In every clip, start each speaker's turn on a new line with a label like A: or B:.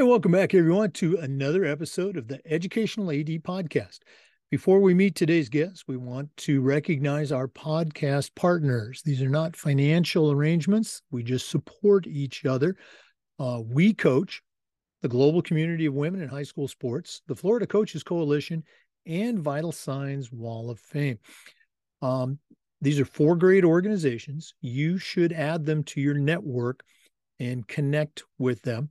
A: Hey, welcome back, everyone, to another episode of the Educational AD Podcast. Before we meet today's guest, we want to recognize our podcast partners. These are not financial arrangements, we just support each other. Uh, WeCOACH the global community of women in high school sports, the Florida Coaches Coalition, and Vital Signs Wall of Fame. Um, these are four great organizations. You should add them to your network and connect with them.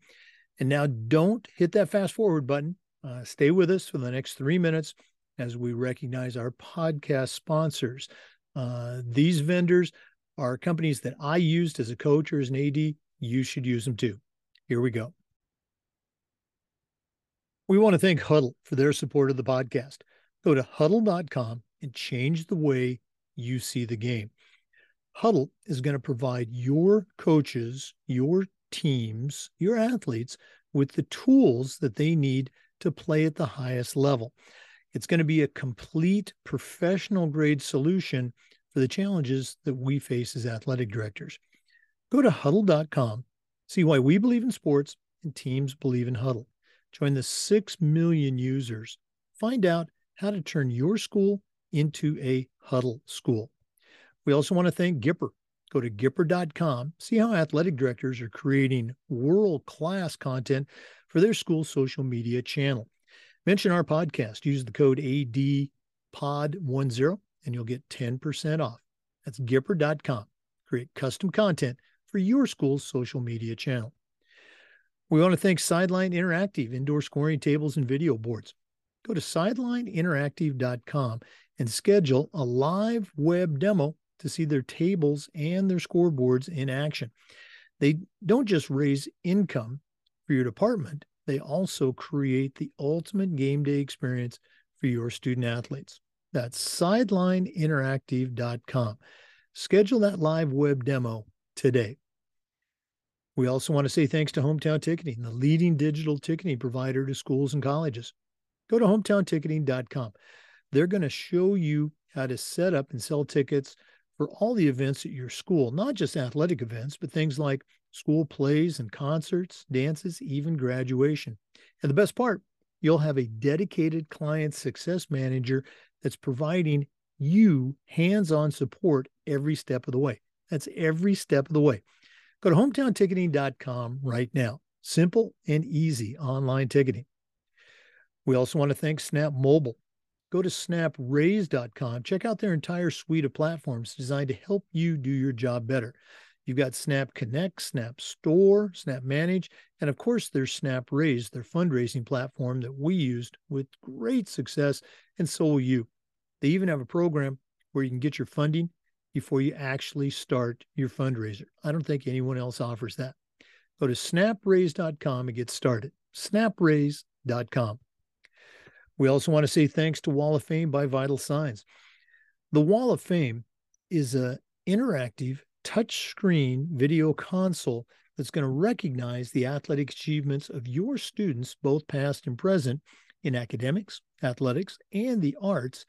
A: And now don't hit that fast forward button. Uh, stay with us for the next three minutes as we recognize our podcast sponsors. Uh, these vendors are companies that I used as a coach or as an AD. You should use them too. Here we go. We want to thank Hudl for their support of the podcast. Go to hudl.com and change the way you see the game. Hudl is going to provide your coaches, your teams, your athletes, with the tools that they need to play at the highest level. It's going to be a complete professional grade solution for the challenges that we face as athletic directors. Go to hudl.com, see why we believe in sports and teams believe in Hudl. Join the 6 million users. Find out how to turn your school into a Hudl school. We also want to thank Gipper Go to Gipper.com, see how athletic directors are creating world class content for their school social media channel. Mention our podcast, use the code ADPOD10, and you'll get 10% off. That's Gipper.com. Create custom content for your school's social media channel. We want to thank Sideline Interactive, indoor scoring tables and video boards. Go to sidelineinteractive.com and schedule a live web demo to see their tables and their scoreboards in action. They don't just raise income for your department, they also create the ultimate game day experience for your student athletes. That's sidelineinteractive.com. Schedule that live web demo today. We also want to say thanks to Hometown Ticketing, the leading digital ticketing provider to schools and colleges. Go to hometownticketing.com. They're going to show you how to set up and sell tickets for all the events at your school, not just athletic events, but things like school plays and concerts, dances, even graduation. And the best part, you'll have a dedicated client success manager that's providing you hands on support every step of the way. That's every step of the way. Go to hometownticketing.com right now. Simple and easy online ticketing. We also want to thank Snap Mobile go to snapraise.com. Check out their entire suite of platforms designed to help you do your job better. You've got Snap Connect, Snap Store, Snap Manage, and of course, there's Snap Raise, their fundraising platform that we used with great success, and so will you. They even have a program where you can get your funding before you actually start your fundraiser. I don't think anyone else offers that. Go to snapraise.com and get started. Snapraise.com. We also want to say thanks to Wall of Fame by Vital Signs. The Wall of Fame is an interactive touchscreen video console that's going to recognize the athletic achievements of your students, both past and present, in academics, athletics, and the arts.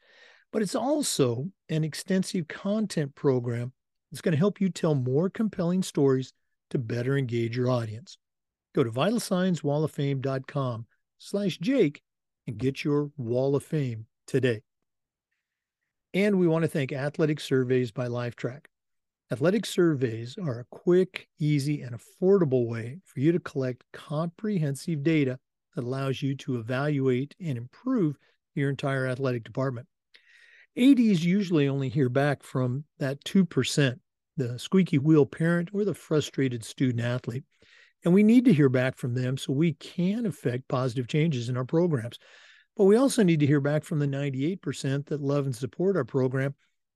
A: But it's also an extensive content program that's going to help you tell more compelling stories to better engage your audience. Go to vitalsignswalloffame.com slash Jake and get your wall of fame today. And we want to thank Athletic Surveys by Lifetrack. Athletic surveys are a quick, easy, and affordable way for you to collect comprehensive data that allows you to evaluate and improve your entire athletic department. ADs usually only hear back from that 2%, the squeaky wheel parent or the frustrated student athlete. And we need to hear back from them so we can affect positive changes in our programs. But we also need to hear back from the 98% that love and support our program.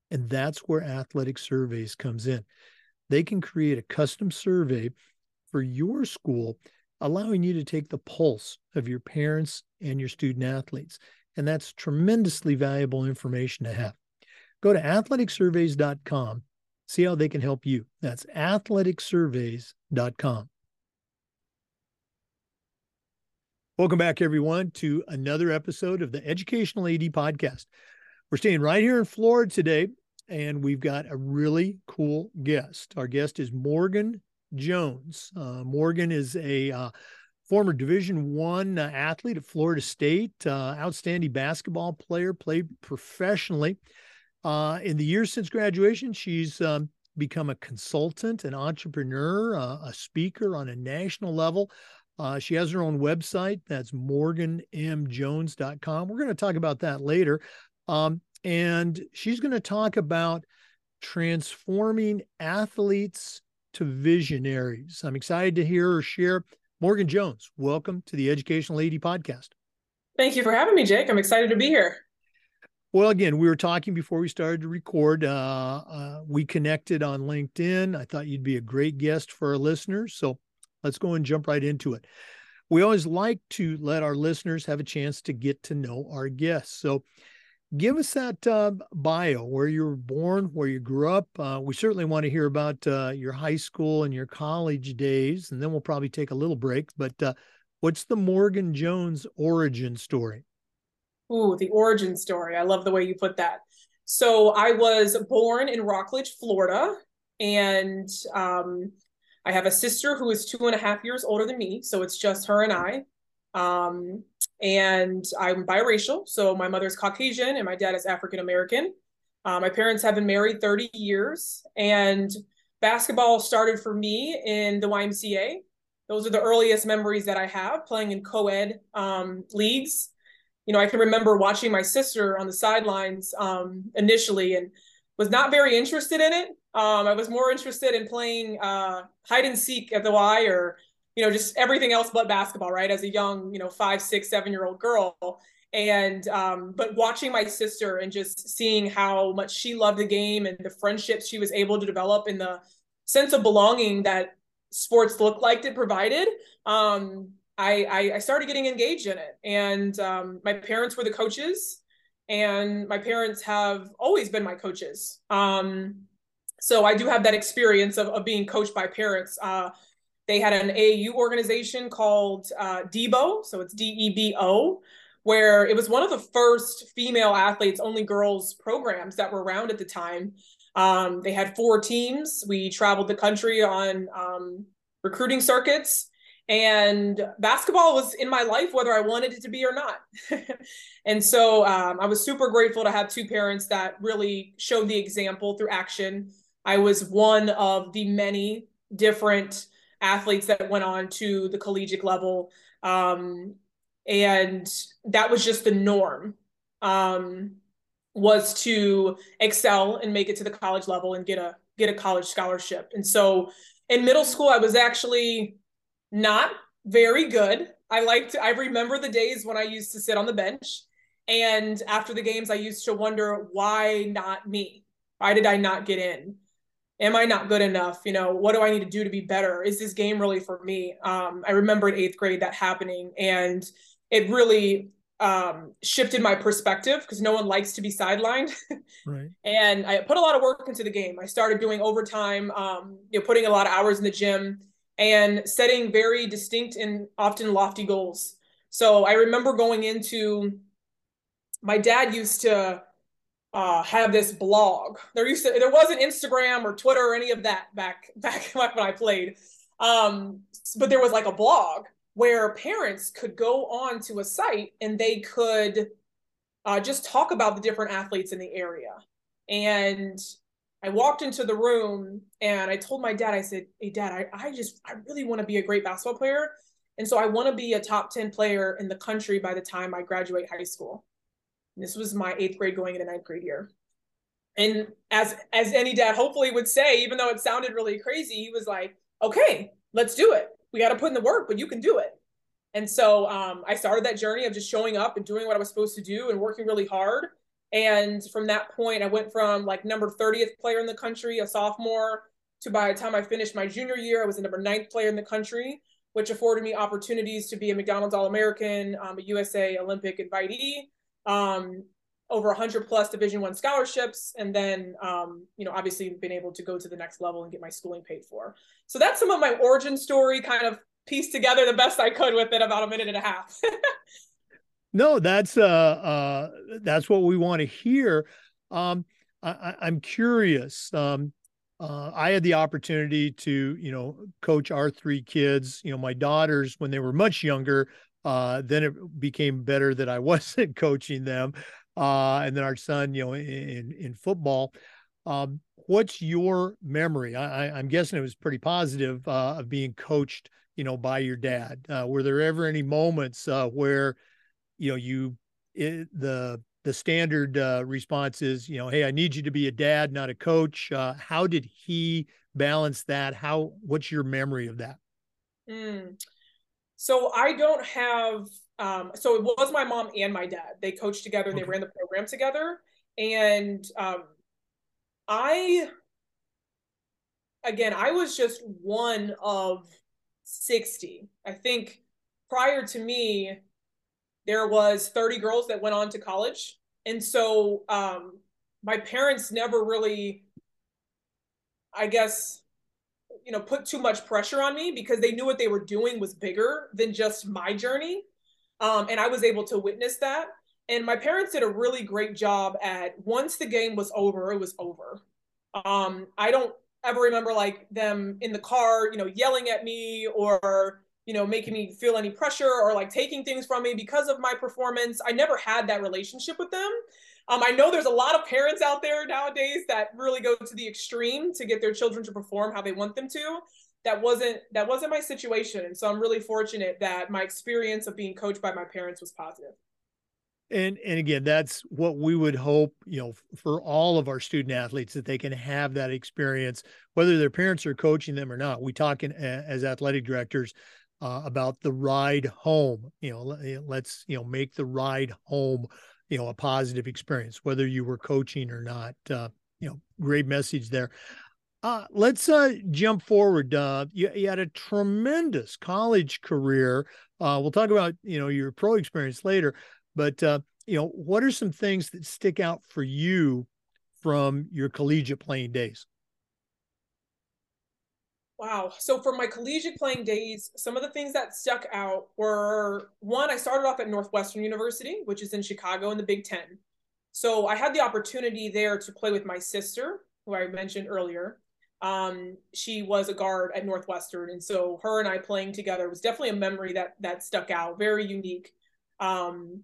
A: And that's where athletic surveys comes in. They can create a custom survey for your school, allowing you to take the pulse of your parents and your student athletes. And that's tremendously valuable information to have. Go to athleticsurveys.com, see how they can help you. That's athleticsurveys.com. Welcome back, everyone, to another episode of the Educational AD Podcast. We're staying right here in Florida today, and we've got a really cool guest. Our guest is Morgan Jones. Uh, Morgan is a uh, former Division One uh, athlete at Florida State, uh, outstanding basketball player, played professionally. Uh, in the years since graduation, she's um, become a consultant, an entrepreneur, uh, a speaker on a national level. Uh, she has her own website. That's morganmjones.com. We're going to talk about that later. Um, and she's going to talk about transforming athletes to visionaries. I'm excited to hear her share. Morgan Jones, welcome to the Educational AD Podcast.
B: Thank you for having me, Jake. I'm excited to be here.
A: Well, again, we were talking before we started to record. Uh, uh, we connected on LinkedIn. I thought you'd be a great guest for our listeners. So let's go and jump right into it. We always like to let our listeners have a chance to get to know our guests. So give us that uh, bio, where you were born, where you grew up. Uh, we certainly want to hear about uh, your high school and your college days, and then we'll probably take a little break. But uh, what's the Morgan Jones origin story?
B: Ooh, the origin story. I love the way you put that. So I was born in Rockledge, Florida, and um, I have a sister who is two and a half years older than me. So it's just her and I. Um, and I'm biracial. So my mother's Caucasian and my dad is African American. Uh, my parents have been married 30 years, and basketball started for me in the YMCA. Those are the earliest memories that I have playing in co ed um, leagues you know, I can remember watching my sister on the sidelines um, initially and was not very interested in it. Um, I was more interested in playing uh, hide and seek at the Y or, you know, just everything else but basketball, right? As a young, you know, five, six, seven year old girl. And, um, but watching my sister and just seeing how much she loved the game and the friendships she was able to develop and the sense of belonging that sports looked like it provided um, I, I, started getting engaged in it. And um, my parents were the coaches, and my parents have always been my coaches. Um, so I do have that experience of, of being coached by parents. Uh, they had an AAU organization called uh, DEBO, so it's D E B O, where it was one of the first female athletes, only girls programs that were around at the time. Um, they had four teams. We traveled the country on um, recruiting circuits and basketball was in my life whether i wanted it to be or not. And so um, i was super grateful to have two parents that really showed the example through action. I was one of the many different athletes that went on to the collegiate level. Um, and that was just the norm um, was to excel and make it to the college level and get a get a college scholarship. And so in middle school i was actually not very good. I liked, I remember the days when I used to sit on the bench. And after the games, I used to wonder why not me? Why did I not get in? Am I not good enough? You know, what do I need to do to be better? Is this game really for me? Um, I remember in eighth grade that happening, and it really um, shifted my perspective because no one likes to be sidelined. right. And I put a lot of work into the game. I started doing overtime, um, you know, putting a lot of hours in the gym and setting very distinct and often lofty goals. So I remember going into my dad used to uh, have this blog. There used to there wasn't Instagram or Twitter or any of that back back when I played. Um, but there was like a blog where parents could go on to a site and they could uh, just talk about the different athletes in the area. And I walked into the room and I told my dad, I said, Hey, dad, I, I just, I really want to be a great basketball player. And so I want to be a top 10 player in the country by the time I graduate high school. And this was my eighth grade going into ninth grade year. And as as any dad hopefully would say, even though it sounded really crazy, he was like, okay, let's do it. We got to put in the work, but you can do it. And so um, I started that journey of just showing up and doing what I was supposed to do and working really hard. And from that point, I went from like number 30th player in the country, a sophomore, to by the time I finished my junior year, I was the number ninth player in the country, which afforded me opportunities to be a McDonald's All American, um, a USA Olympic invitee, um, over 100 plus Division One scholarships, and then um, you know obviously been able to go to the next level and get my schooling paid for. So that's some of my origin story, kind of pieced together the best I could with it about a minute and a half.
A: No, that's uh, uh, that's what we want to hear. Um, I, am curious. Um, uh, I had the opportunity to, you know, coach our three kids. You know, my daughters when they were much younger. Uh, then it became better that I wasn't coaching them, uh, and then our son, you know, in in football. Um, what's your memory? I, am guessing it was pretty positive uh, of being coached, you know, by your dad. Uh, were there ever any moments uh, where, you know, you it, the the standard uh, response is, you know, hey, I need you to be a dad, not a coach. Uh, how did he balance that? How? What's your memory of that?
B: Mm. So I don't have. Um, so it was my mom and my dad. They coached together. Okay. They ran the program together, and um, I. Again, I was just one of sixty. I think prior to me, there was 30 girls that went on to college. And so um, my parents never really i guess you know put too much pressure on me because they knew what they were doing was bigger than just my journey. Um, and i was able to witness that. And my parents did a really great job at once the game was over it was over. Um, i don't ever remember like them in the car you know yelling at me or you know, making me feel any pressure or like taking things from me because of my performance. I never had that relationship with them. Um, I know there's a lot of parents out there nowadays that really go to the extreme to get their children to perform how they want them to. That wasn't that wasn't my situation, and so I'm really fortunate that my experience of being coached by my parents was positive.
A: And and again, that's what we would hope, you know, for all of our student athletes that they can have that experience, whether their parents are coaching them or not. We talk in, as athletic directors uh, about the ride home. You know, eh, let's you know make the ride home, you know, a positive experience, whether you were coaching or not. Uh, you know, great message there. Uh, let's uh, jump forward. Uh, you, you, had a tremendous college career. Uh, we'll talk about you know your pro experience later, but uh, you know what are some things that stick out for you from your collegiate playing days?
B: Wow. So for my collegiate playing days, some of the things that stuck out were one, I started off at Northwestern University, which is in Chicago in the Big Ten. So I had the opportunity there to play with my sister, who I mentioned earlier. Um, she was a guard at Northwestern, and so her and I playing together was definitely a memory that that stuck out, very unique. Um,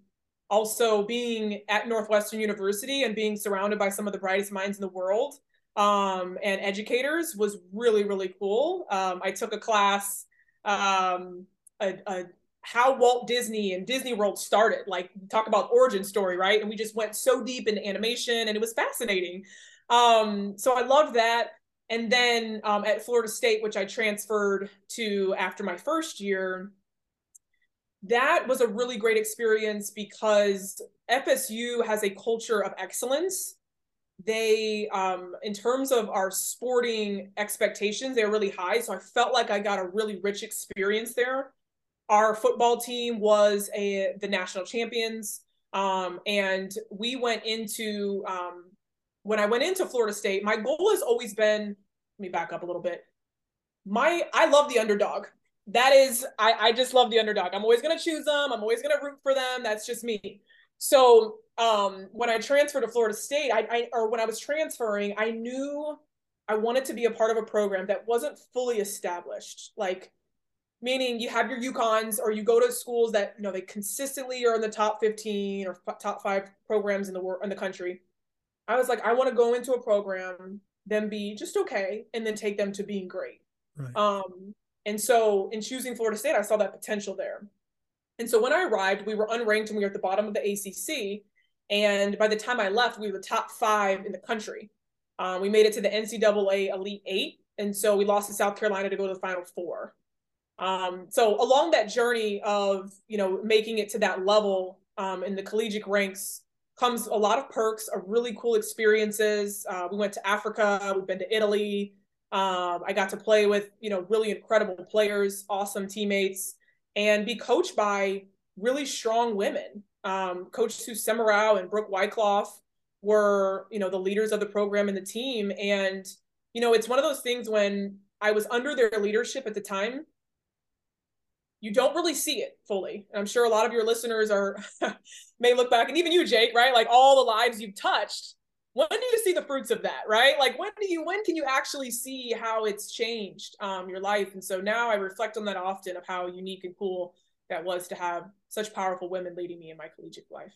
B: also, being at Northwestern University and being surrounded by some of the brightest minds in the world um, and educators was really really cool. Um, I took a class, um, a, a how Walt Disney and Disney World started, like talk about origin story, right? And we just went so deep into animation, and it was fascinating. Um, so I loved that. And then um, at Florida State, which I transferred to after my first year, that was a really great experience because FSU has a culture of excellence they um in terms of our sporting expectations they're really high. So i felt like i got a really rich experience there. Our football team was a the national champions um and we went into um when i went into florida state my goal has always been let me back up a little bit. My i love the underdog. That is i i just love the underdog. I'm always going to choose them i'm always going to root for them. That's just me so um, when I transferred to Florida State, I, I or when I was transferring, I knew I wanted to be a part of a program that wasn't fully established. Like, meaning you have your UConns or you go to schools that you know they consistently are in the top 15 or f- top five programs in the world in the country. I was like, I want to go into a program, then be just okay, and then take them to being great. Right. Um, and so in choosing Florida State, I saw that potential there. And so when I arrived, we were unranked and we were at the bottom of the ACC. And by the time I left, we were the top five in the country. Um, we made it to the NCAA Elite Eight. And so we lost to South Carolina to go to the Final Four. Um, so along that journey of, you know, making it to that level um, in the collegiate ranks comes a lot of perks, a really cool experiences. Uh, we went to Africa, we've been to Italy. Um, I got to play with, you know, really incredible players, awesome teammates and be coached by really strong women. Um, Coach Sue Semrau and Brooke Wyckoff were, you know, the leaders of the program and the team. And, you know, it's one of those things when I was under their leadership at the time, you don't really see it fully. And I'm sure a lot of your listeners are may look back and even you, Jake, right? Like all the lives you've touched. When do you see the fruits of that right? Like when do you when can you actually see how it's changed um, your life? And so now i reflect on that often of how unique and cool that was to have such powerful women leading me in my collegiate life.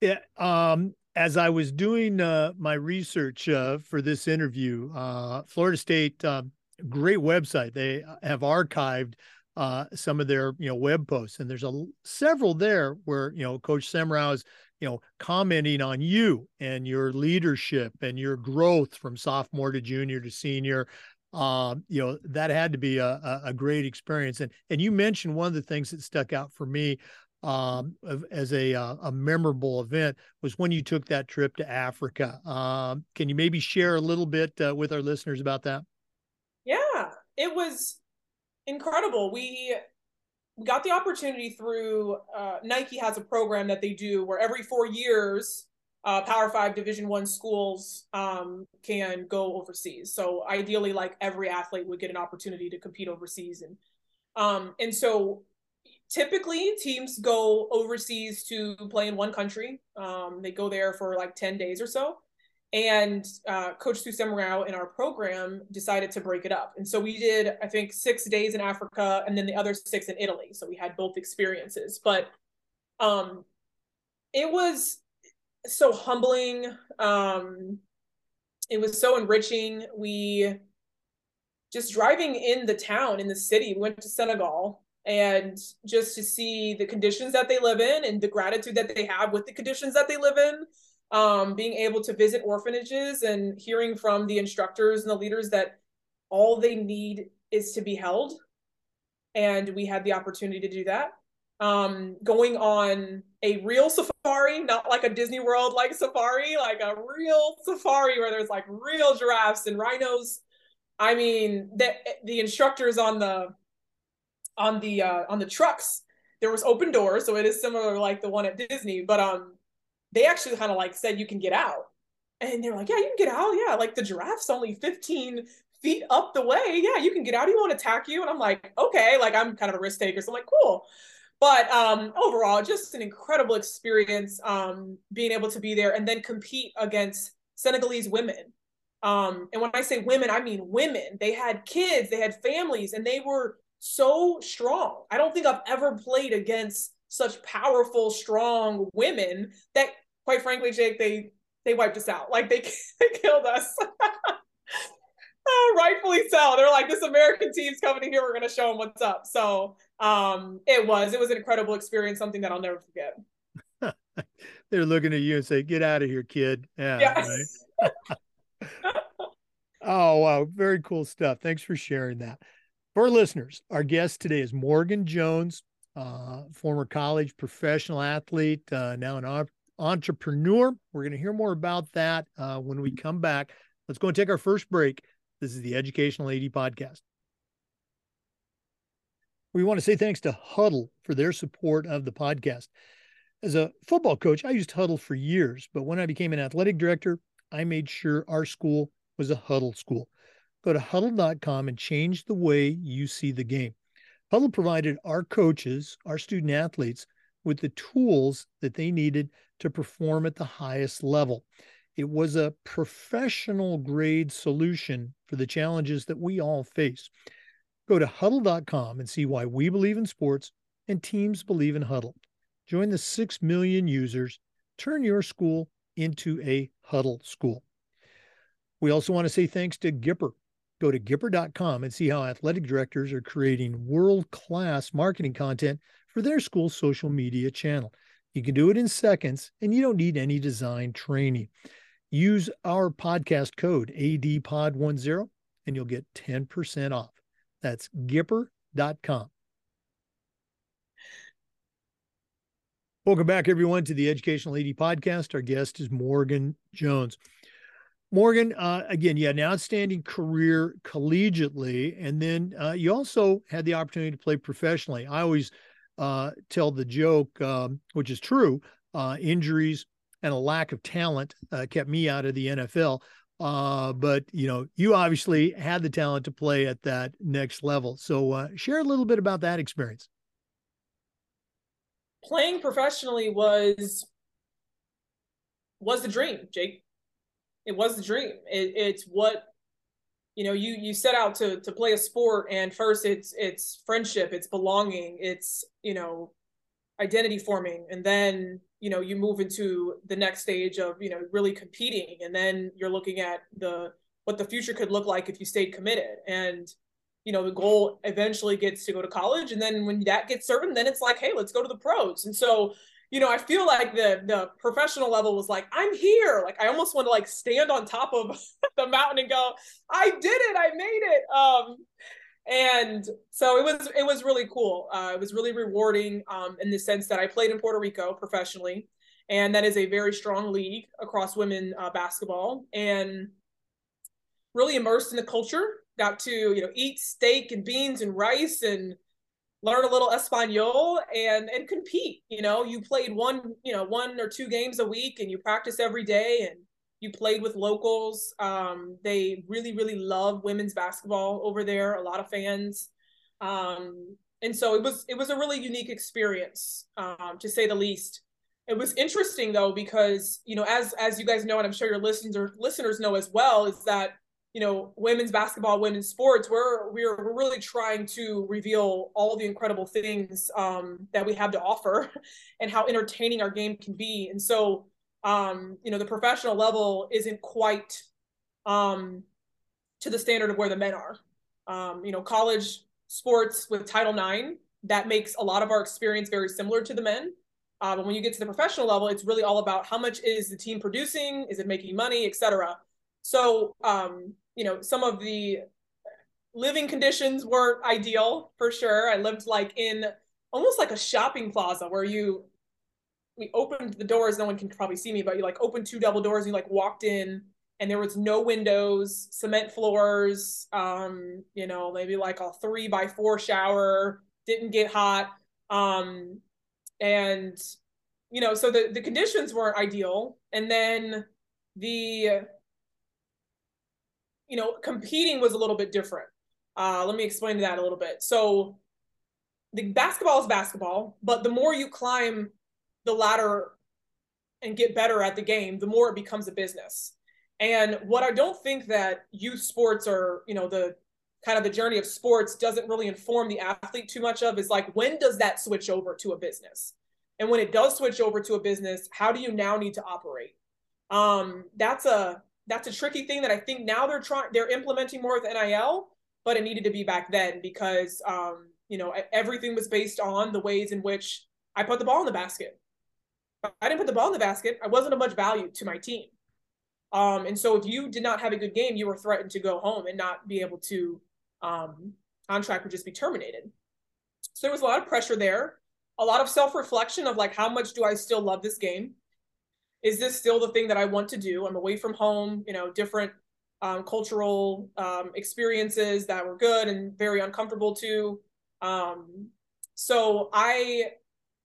A: Yeah um as i was doing uh, my research uh, for this interview uh, florida state um, great website. They have archived uh, some of their you know web posts. And there's a several there where you know coach semrau is you know, commenting on you and your leadership and your growth from sophomore to junior to senior. Um, you know, that had to be a, a great experience. And and you mentioned one of the things that stuck out for me um, as a uh, a memorable event was when you took that trip to Africa. Um, can you maybe share a little bit uh, with our listeners about that?
B: Yeah, it was incredible. We we got the opportunity through uh, Nike has a program that they do where every four years, uh, Power Five Division One schools um, can go overseas. So ideally, like every athlete would get an opportunity to compete overseas, and um, and so typically teams go overseas to play in one country. Um, they go there for like ten days or so. And uh, Coach Sue Semrau in our program decided to break it up. And so we did, I think, six days in Africa and then the other six in Italy. So we had both experiences. But um, it was so humbling. Um, it was so enriching. We just driving in the town, in the city, we went to Senegal and just to see the conditions that they live in and the gratitude that they have with the conditions that they live in um, being able to visit orphanages and hearing from the instructors and the leaders that all they need is to be held. And we had the opportunity to do that. Um, going on a real safari, not like a Disney World like safari, like a real safari where there's like real giraffes and rhinos. I mean, the the instructors on the on the uh, on the trucks, there was open doors, so it is similar like the one at Disney, but um they actually kind of like said you can get out. And they're like, yeah, you can get out. Yeah, like the giraffe's only 15 feet up the way. Yeah, you can get out. He won't attack you. And I'm like, okay, like I'm kind of a risk taker. So I'm like, cool. But um, overall, just an incredible experience um, being able to be there and then compete against Senegalese women. Um, and when I say women, I mean women. They had kids, they had families, and they were so strong. I don't think I've ever played against such powerful, strong women that, quite frankly, Jake, they they wiped us out. Like they, they killed us. oh, rightfully so. They're like, this American team's coming in here. We're going to show them what's up. So um, it was it was an incredible experience, something that I'll never forget.
A: They're looking at you and say, "Get out of here, kid." Yeah. yeah. Right? oh wow, very cool stuff. Thanks for sharing that. For listeners, our guest today is Morgan Jones, uh, former college professional athlete, uh, now an entrepreneur. We're going to hear more about that uh, when we come back. Let's go and take our first break. This is the Educational AD Podcast. We want to say thanks to Hudl for their support of the podcast. As a football coach, I used Hudl for years, but when I became an athletic director, I made sure our school was a Hudl school. Go to hudl.com and change the way you see the game. Hudl provided our coaches, our student athletes, with the tools that they needed to perform at the highest level. It was a professional grade solution for the challenges that we all face. Go to hudl.com and see why we believe in sports and teams believe in Hudl. Join the 6 million users. Turn your school into a huddle school. We also want to say thanks to Gipper Go to Gipper.com and see how athletic directors are creating world class marketing content for their school's social media channel. You can do it in seconds and you don't need any design training. Use our podcast code ADPOD10 and you'll get 10% off. That's Gipper.com. Welcome back, everyone, to the Educational AD Podcast. Our guest is Morgan Jones. Morgan, uh, again, you had an outstanding career collegiately, and then uh, you also had the opportunity to play professionally. I always uh, tell the joke, um, which is true, uh, injuries and a lack of talent uh, kept me out of the NFL. Uh, but you know, you obviously had the talent to play at that next level. So, share a little bit about that experience.
B: Playing professionally was was the dream, Jake. It was the dream. It, it's what you know you you set out to to play a sport and first it's it's friendship it's belonging it's you know identity forming. And then you know you move into the next stage of you know really competing. And then you're looking at the what the future could look like if you stayed committed. And you know the goal eventually gets to go to college. And then when that gets certain then it's like hey let's go to the pros. And so you know, I feel like the the professional level was like, I'm here. Like I almost want to like stand on top of the mountain and go, I did it, I made it. Um, and so it was it was really cool. Uh, it was really rewarding um, in the sense that I played in Puerto Rico professionally, and that is a very strong league across women uh, basketball, and really immersed in the culture. Got to you know eat steak and beans and rice and learn a little Espanol and and compete. You know, you played one, you know, one or two games a week and you practice every day and you played with locals. Um, they really, really love women's basketball over there, a lot of fans. Um, and so it was it was a really unique experience, um, to say the least. It was interesting though, because you know, as as you guys know, and I'm sure your listeners listeners know as well, is that you know women's basketball women's sports we're we're, we're really trying to reveal all the incredible things um, that we have to offer and how entertaining our game can be. And so um, you know the professional level isn't quite um, to the standard of where the men are. Um, you know college sports with title ix that makes a lot of our experience very similar to the men. Uh, but when you get to the professional level it's really all about how much is the team producing? Is it making money? Etc so um, you know, some of the living conditions weren't ideal for sure. I lived like in almost like a shopping plaza where you we opened the doors, no one can probably see me, but you like opened two double doors and you like walked in and there was no windows, cement floors, um, you know, maybe like a three by four shower, didn't get hot. Um, and you know, so the, the conditions weren't ideal. And then the you know, competing was a little bit different. Uh, let me explain that a little bit. So, the basketball is basketball, but the more you climb the ladder and get better at the game, the more it becomes a business. And what I don't think that youth sports or, you know, the kind of the journey of sports doesn't really inform the athlete too much of is like, when does that switch over to a business? And when it does switch over to a business, how do you now need to operate? Um, that's a that's a tricky thing that I think now they're trying they're implementing more with NIL, but it needed to be back then because um, you know everything was based on the ways in which I put the ball in the basket. I didn't put the ball in the basket, I wasn't of much value to my team. Um, and so if you did not have a good game, you were threatened to go home and not be able to um, contract would just be terminated. So there was a lot of pressure there, a lot of self-reflection of like how much do I still love this game? Is this still the thing that I want to do? I'm away from home, you know, different um, cultural um, experiences that were good and very uncomfortable too. Um, so I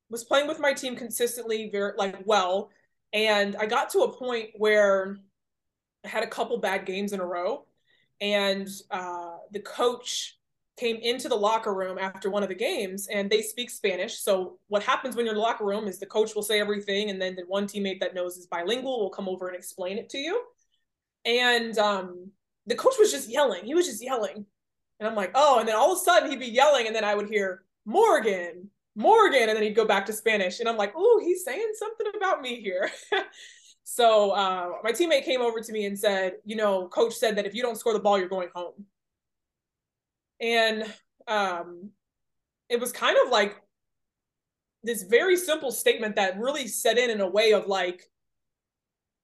B: was playing with my team consistently, very like well, and I got to a point where I had a couple bad games in a row, and uh, the coach came into the locker room after one of the games and they speak Spanish. So what happens when you're in the locker room is the coach will say everything and then the one teammate that knows is bilingual will come over and explain it to you. And um, the coach was just yelling. He was just yelling. And I'm like, oh, and then all of a sudden he'd be yelling and then I would hear Morgan, Morgan, and then he'd go back to Spanish. And I'm like, oh, he's saying something about me here. so uh, my teammate came over to me and said, you know, coach said that if you don't score the ball, you're going home and um, it was kind of like this very simple statement that really set in in a way of like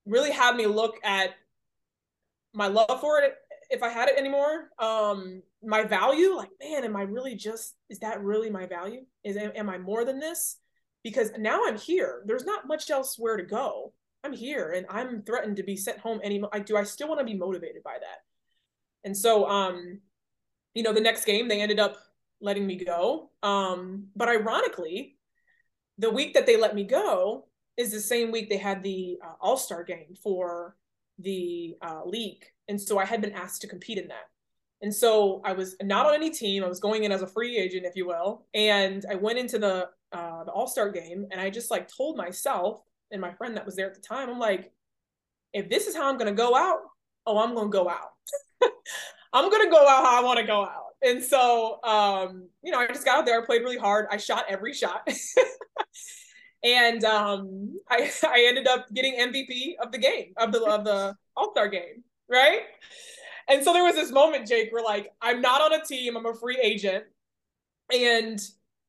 B: really had me look at my love for it if I had it anymore. Um, my value, like, man, am I really just, is that really my value? Is, am I more than this? Because now I'm here. There's not much else where to go. I'm here and I'm threatened to be sent home anymore. I do I still want to be motivated by that? And so um you know, the next game they ended up letting me go. Um, but ironically, the week that they let me go is the same week they had the uh, All Star game for the uh, league, and so I had been asked to compete in that. And so I was not on any team. I was going in as a free agent, if you will. And I went into the uh, the All Star game, and I just like told myself and my friend that was there at the time, I'm like, if this is how I'm to go out, oh, I'm to go out. I'm to go out how I want to go out. And so, um, you know, I just got out there, played really hard. I shot every shot. and um, I, I ended up getting MVP of the game, of the, of the All Star game, right? And so there was this moment, Jake, where like, I'm not on a team, I'm a free agent. And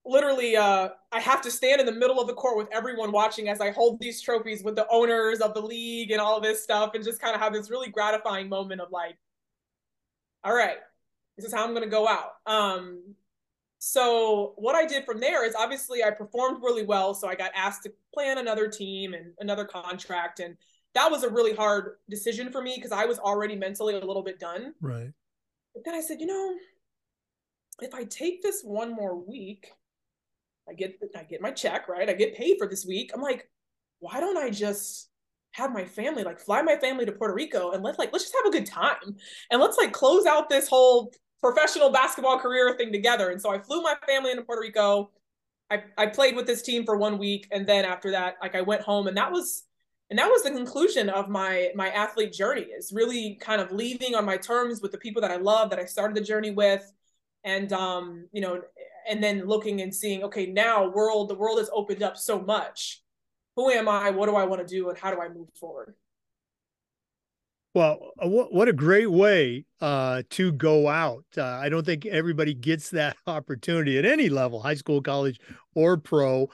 B: literally uh, I have to stand in the middle of the court with everyone watching as I hold these trophies with the owners of the league and all this stuff and just kind of have this really gratifying moment of like, all right, this is how I'm going to go out. Um, so what I did from there is obviously I performed really well. So I got asked to plan another team and another contract. And that was a really hard decision for me because I was already mentally a little bit done.
A: Right.
B: But then I said, you know, if I take this one more week, I get I get my check, right? I get paid for this week. I'm like, why don't I just have my family like fly my family to Puerto Rico and let's like let's just have a good time. And let's like close out this whole professional basketball career thing together. And so I flew my family into Puerto Rico. I, I played with this team for one week. And then after that like I went home. And that was and that was the conclusion of my my athlete journey is really kind of leaving on my terms with the people that I love that I started the journey with. And um you know and then looking and seeing okay now world the world has opened up so much who am i what do i want to do and how do i move forward
A: well uh, what a great way uh, to go out uh, i don't think everybody gets that opportunity at any level high school college or pro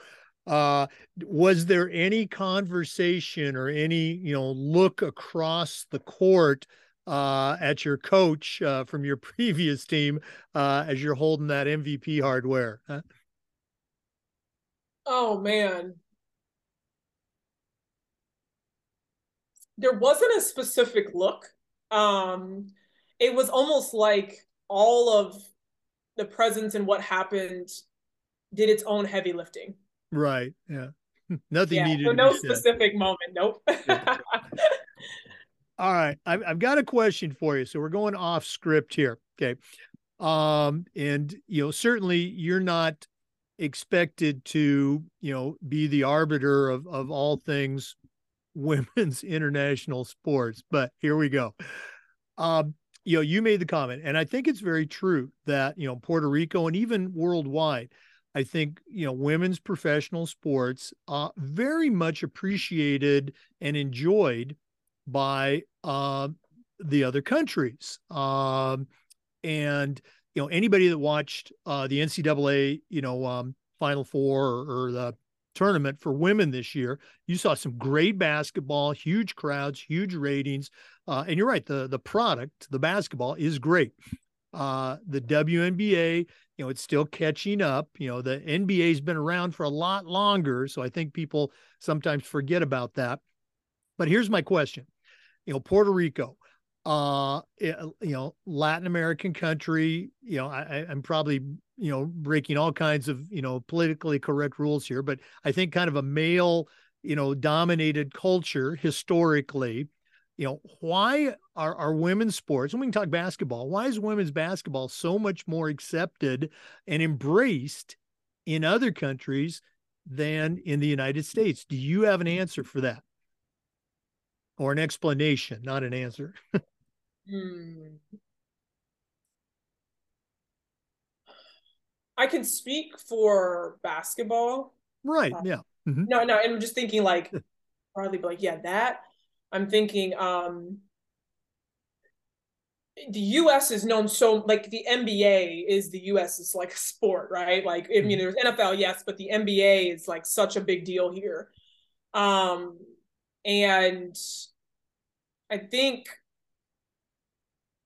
A: uh, was there any conversation or any you know look across the court uh, at your coach uh, from your previous team uh, as you're holding that MVP hardware? Huh?
B: Oh man. There wasn't a specific look. Um, it was almost like all of the presence and what happened did its own heavy lifting.
A: Right. Yeah. Nothing yeah, needed.
B: So no specific moment. Nope.
A: All right. I've, I've got a question for you. So we're going off script here. Okay. Um, and, you know, certainly you're not expected to, you know, be the arbiter of, of all things women's international sports, but here we go. Um, you know, you made the comment, and I think it's very true that, you know, Puerto Rico and even worldwide, I think, you know, women's professional sports uh, very much appreciated and enjoyed by uh, the other countries. Um, and you know anybody that watched uh, the NCAA, you know, um, Final Four or, or, the tournament for women this year, you saw some great basketball, huge crowds, huge ratings, uh, and you're right. the The product, the basketball, is great. Uh, the WNBA, you know, it's still catching up. You know, the NBA's been around for a lot longer, so I think people sometimes forget about that. But here's my question: you know, Puerto Rico, uh, you know, Latin American country, you know, I, I'm probably, you know, breaking all kinds of, you know, politically correct rules here, but I think kind of a male, you know, dominated culture historically, you know, why are, are women's sports, and we can talk basketball, why is women's basketball so much more accepted and embraced in other countries than in the United States? Do you have an answer for that? or an explanation, not an answer.
B: hmm. I can speak for basketball.
A: Right. Uh, yeah.
B: Mm-hmm. No, no, I'm just thinking like probably like, yeah, that. I'm thinking um the US is known so like the NBA is the US is like a sport, right? Like I mean mm-hmm. there's NFL, yes, but the NBA is like such a big deal here. Um and I think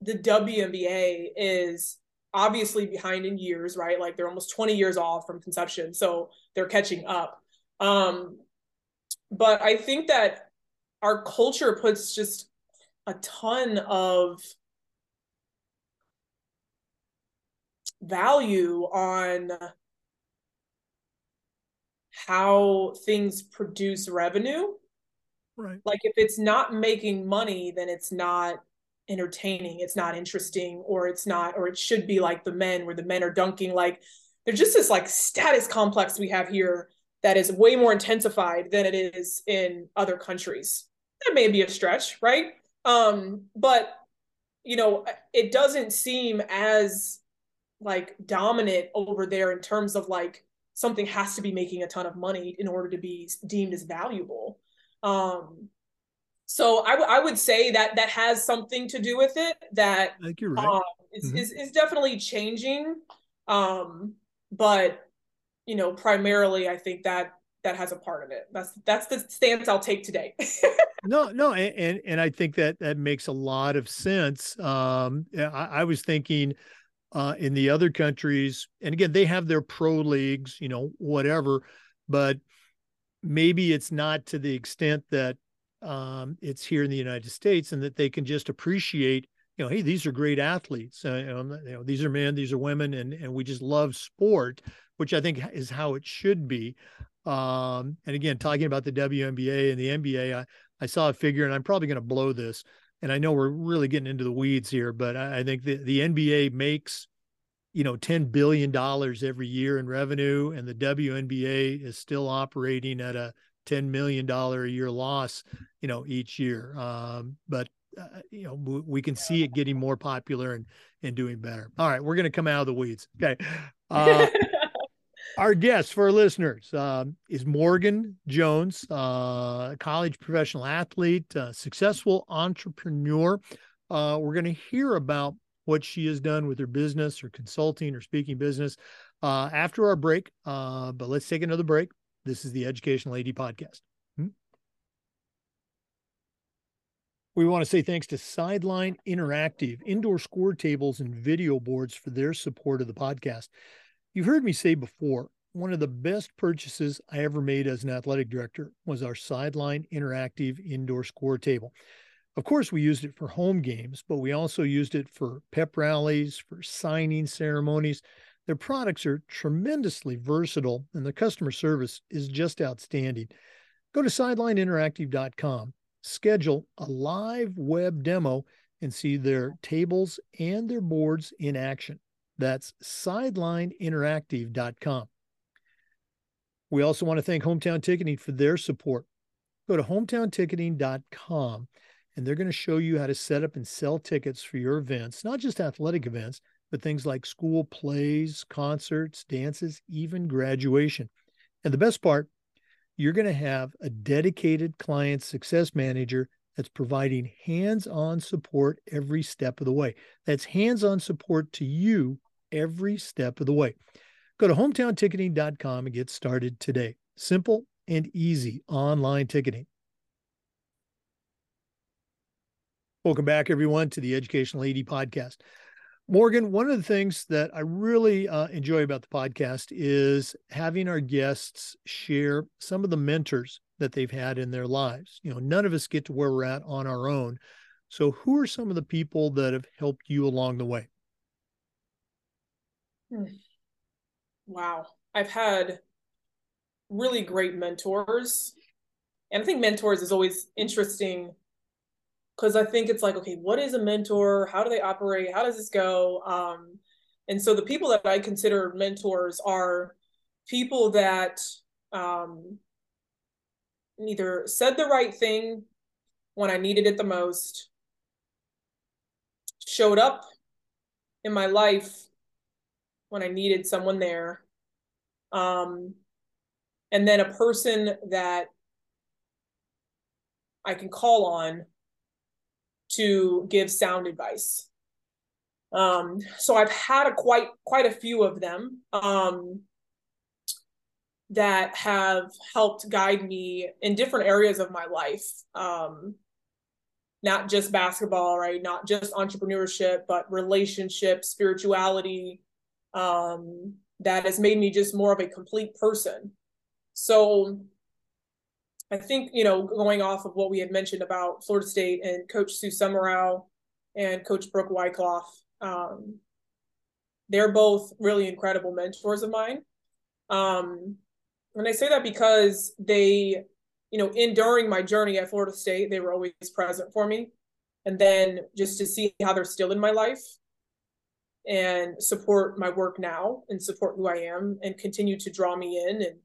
B: the WNBA is obviously behind in years, right? Like they're almost 20 years off from conception, so they're catching up. Um, but I think that our culture puts just a ton of value on how things produce revenue
A: Right.
B: Like if it's not making money, then it's not entertaining, it's not interesting, or it's not, or it should be like the men where the men are dunking. Like there's just this like status complex we have here that is way more intensified than it is in other countries. that may be a stretch, right? Um, but you know, it doesn't seem as like dominant over there in terms of like something has to be making a ton of money in order to be deemed as valuable. Um, so I, w- I would say that that has something to do with it. That
A: I think you're right. Um,
B: is, mm-hmm. is, is definitely changing. Um, but you know, primarily, I think that that has a part of it. That's that's the stance I'll take today.
A: no, no, and and I think that that makes a lot of sense. Um, I, I was thinking uh, in the other countries, and again, they have their pro leagues, you know, whatever, but maybe it's not to the extent that um, it's here in the United States, and that they can just appreciate, you know, hey, these are great athletes. Uh, you know, these are men, these are women, and and we just love sport, which I think is how it should be. Um, and again, talking about the WNBA and the NBA, I, I saw a figure, and I'm probably going to blow this. And I know we're really getting into the weeds here, but I, I think the, the NBA makes, you know, $10 billion every year in revenue, and the WNBA is still operating at a $10 million a year loss, you know, each year. Um, but uh, you know we, we, can see it getting more popular and and doing better all right we're going to come out of the weeds okay uh, our guest for our listeners um, is Morgan Jones, uh, college professional athlete, uh, successful entrepreneur. Uh, we're going to hear about what she has done with her business, her consulting, her speaking business uh, after our break. Uh, but let's take another break. This is the Educational AD Podcast. Hmm? We want to say thanks to Sideline Interactive, indoor score tables and video boards for their support of the podcast. You've heard me say before, one of the best purchases I ever made as an athletic director was our sideline interactive indoor score table. Of course, we used it for home games, but we also used it for pep rallies, for signing ceremonies. Their products are tremendously versatile, and the customer service is just outstanding. Go to sidelineinteractive.com, schedule a live web demo, and see their tables and their boards in action. That's sidelineinteractive.com. We also want to thank Hometown Ticketing for their support. Go to hometownticketing.com and they're going to show you how to set up and sell tickets for your events, not just athletic events, but things like school plays, concerts, dances, even graduation. And the best part, you're going to have a dedicated client success manager that's providing hands on support every step of the way. That's hands on support to you every step of the way. Go to hometownticketing.com and get started today. Simple and easy online ticketing. Welcome back, everyone, to the Educational AD podcast. Morgan, one of the things that I really uh, enjoy about the podcast is having our guests share some of the mentors that they've had in their lives. You know, none of us get to where we're at on our own. So, who are some of the people that have helped you along the way?
B: Hmm. Wow. I've had really great mentors. And I think mentors is always interesting because I think it's like, okay, what is a mentor? How do they operate? How does this go? Um, and so the people that I consider mentors are people that um, either said the right thing when I needed it the most, showed up in my life when I needed someone there. Um, and then a person that I can call on to give sound advice. Um, so I've had a quite quite a few of them um, that have helped guide me in different areas of my life. Um, not just basketball, right? Not just entrepreneurship, but relationships, spirituality, um, that has made me just more of a complete person. So I think, you know, going off of what we had mentioned about Florida State and Coach Sue Semrau and Coach Brooke Wyckoff, um, they're both really incredible mentors of mine. Um, and I say that because they, you know, in during my journey at Florida State, they were always present for me. And then just to see how they're still in my life and support my work now and support who I am and continue to draw me in and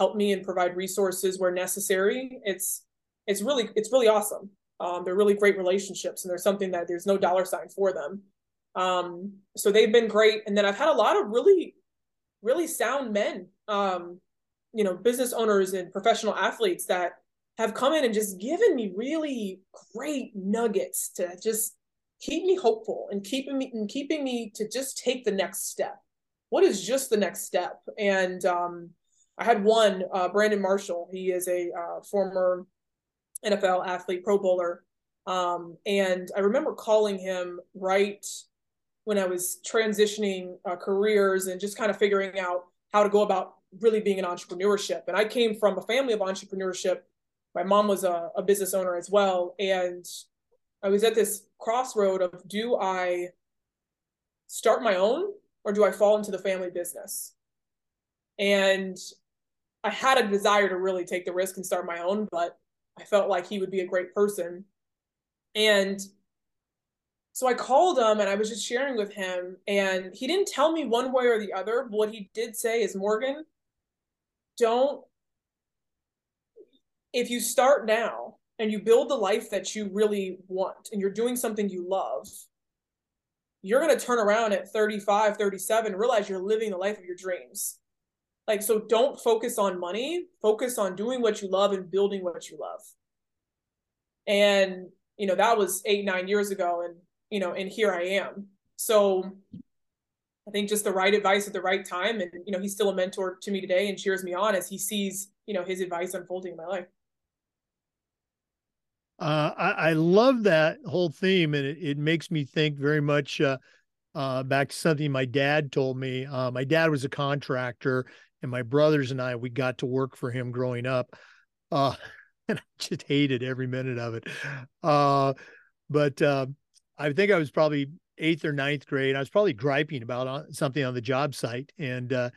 B: help me and provide resources where necessary. It's it's really it's really awesome. Um, they're really great relationships, and there's something that there's no dollar sign for them. Um, so they've been great, and then I've had a lot of really, really sound men, um, you know, business owners and professional athletes that have come in and just given me really great nuggets to just keep me hopeful and keeping me and keeping me to just take the next step. What is just the next step? And um, I had one, uh, Brandon Marshall. He is a uh, former NFL athlete, Pro Bowler. Um, and I remember calling him right when I was transitioning uh, careers and just kind of figuring out how to go about really being an entrepreneurship. And I came from a family of entrepreneurship. My mom was a, a business owner as well. And I was at this crossroad of do I start my own or do I fall into the family business? And I had a desire to really take the risk and start my own, but I felt like he would be a great person. And so I called him and I was just sharing with him, and he didn't tell me one way or the other. What he did say is, Morgan, don't, if you start now and you build the life that you really want and you're doing something you love, you're going to turn around at 35, 37, realize you're living the life of your dreams. Like, so don't focus on money, focus on doing what you love and building what you love. And, you know, that was eight, nine years ago. And, you know, and here I am. So I think just the right advice at the right time. And, you know, he's still a mentor to me today and cheers me on as he sees, you know, his advice unfolding in my life.
A: Uh, I, I, love that whole theme, and it, it makes me think very much uh, uh, back to something my dad told me. Uh, my dad was a contractor, and my brothers and I we got to work for him growing up, uh, and I just hated every minute of it. Uh, but uh, I think I was probably eighth or ninth grade. I was probably griping about uh, something on the job site, and uh,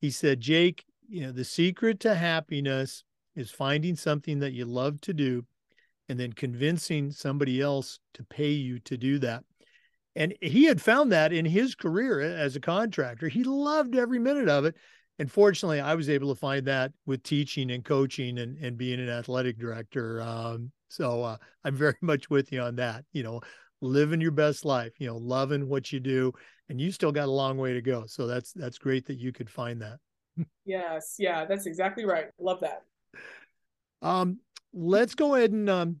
A: he said, "Jake, you know the secret to happiness is finding something that you love to do." And then convincing somebody else to pay you to do that. And he had found that in his career as a contractor. He loved every minute of it and fortunately, I was able to find that with teaching and coaching and, and being an athletic director. Um, so uh, I'm very much with you on that. You know, living your best life. You know, loving what you do, and you still got a long way to go. So that's that's great that you could find that.
B: yes, yeah, that's exactly right. Love that.
A: Um, let's go ahead and um,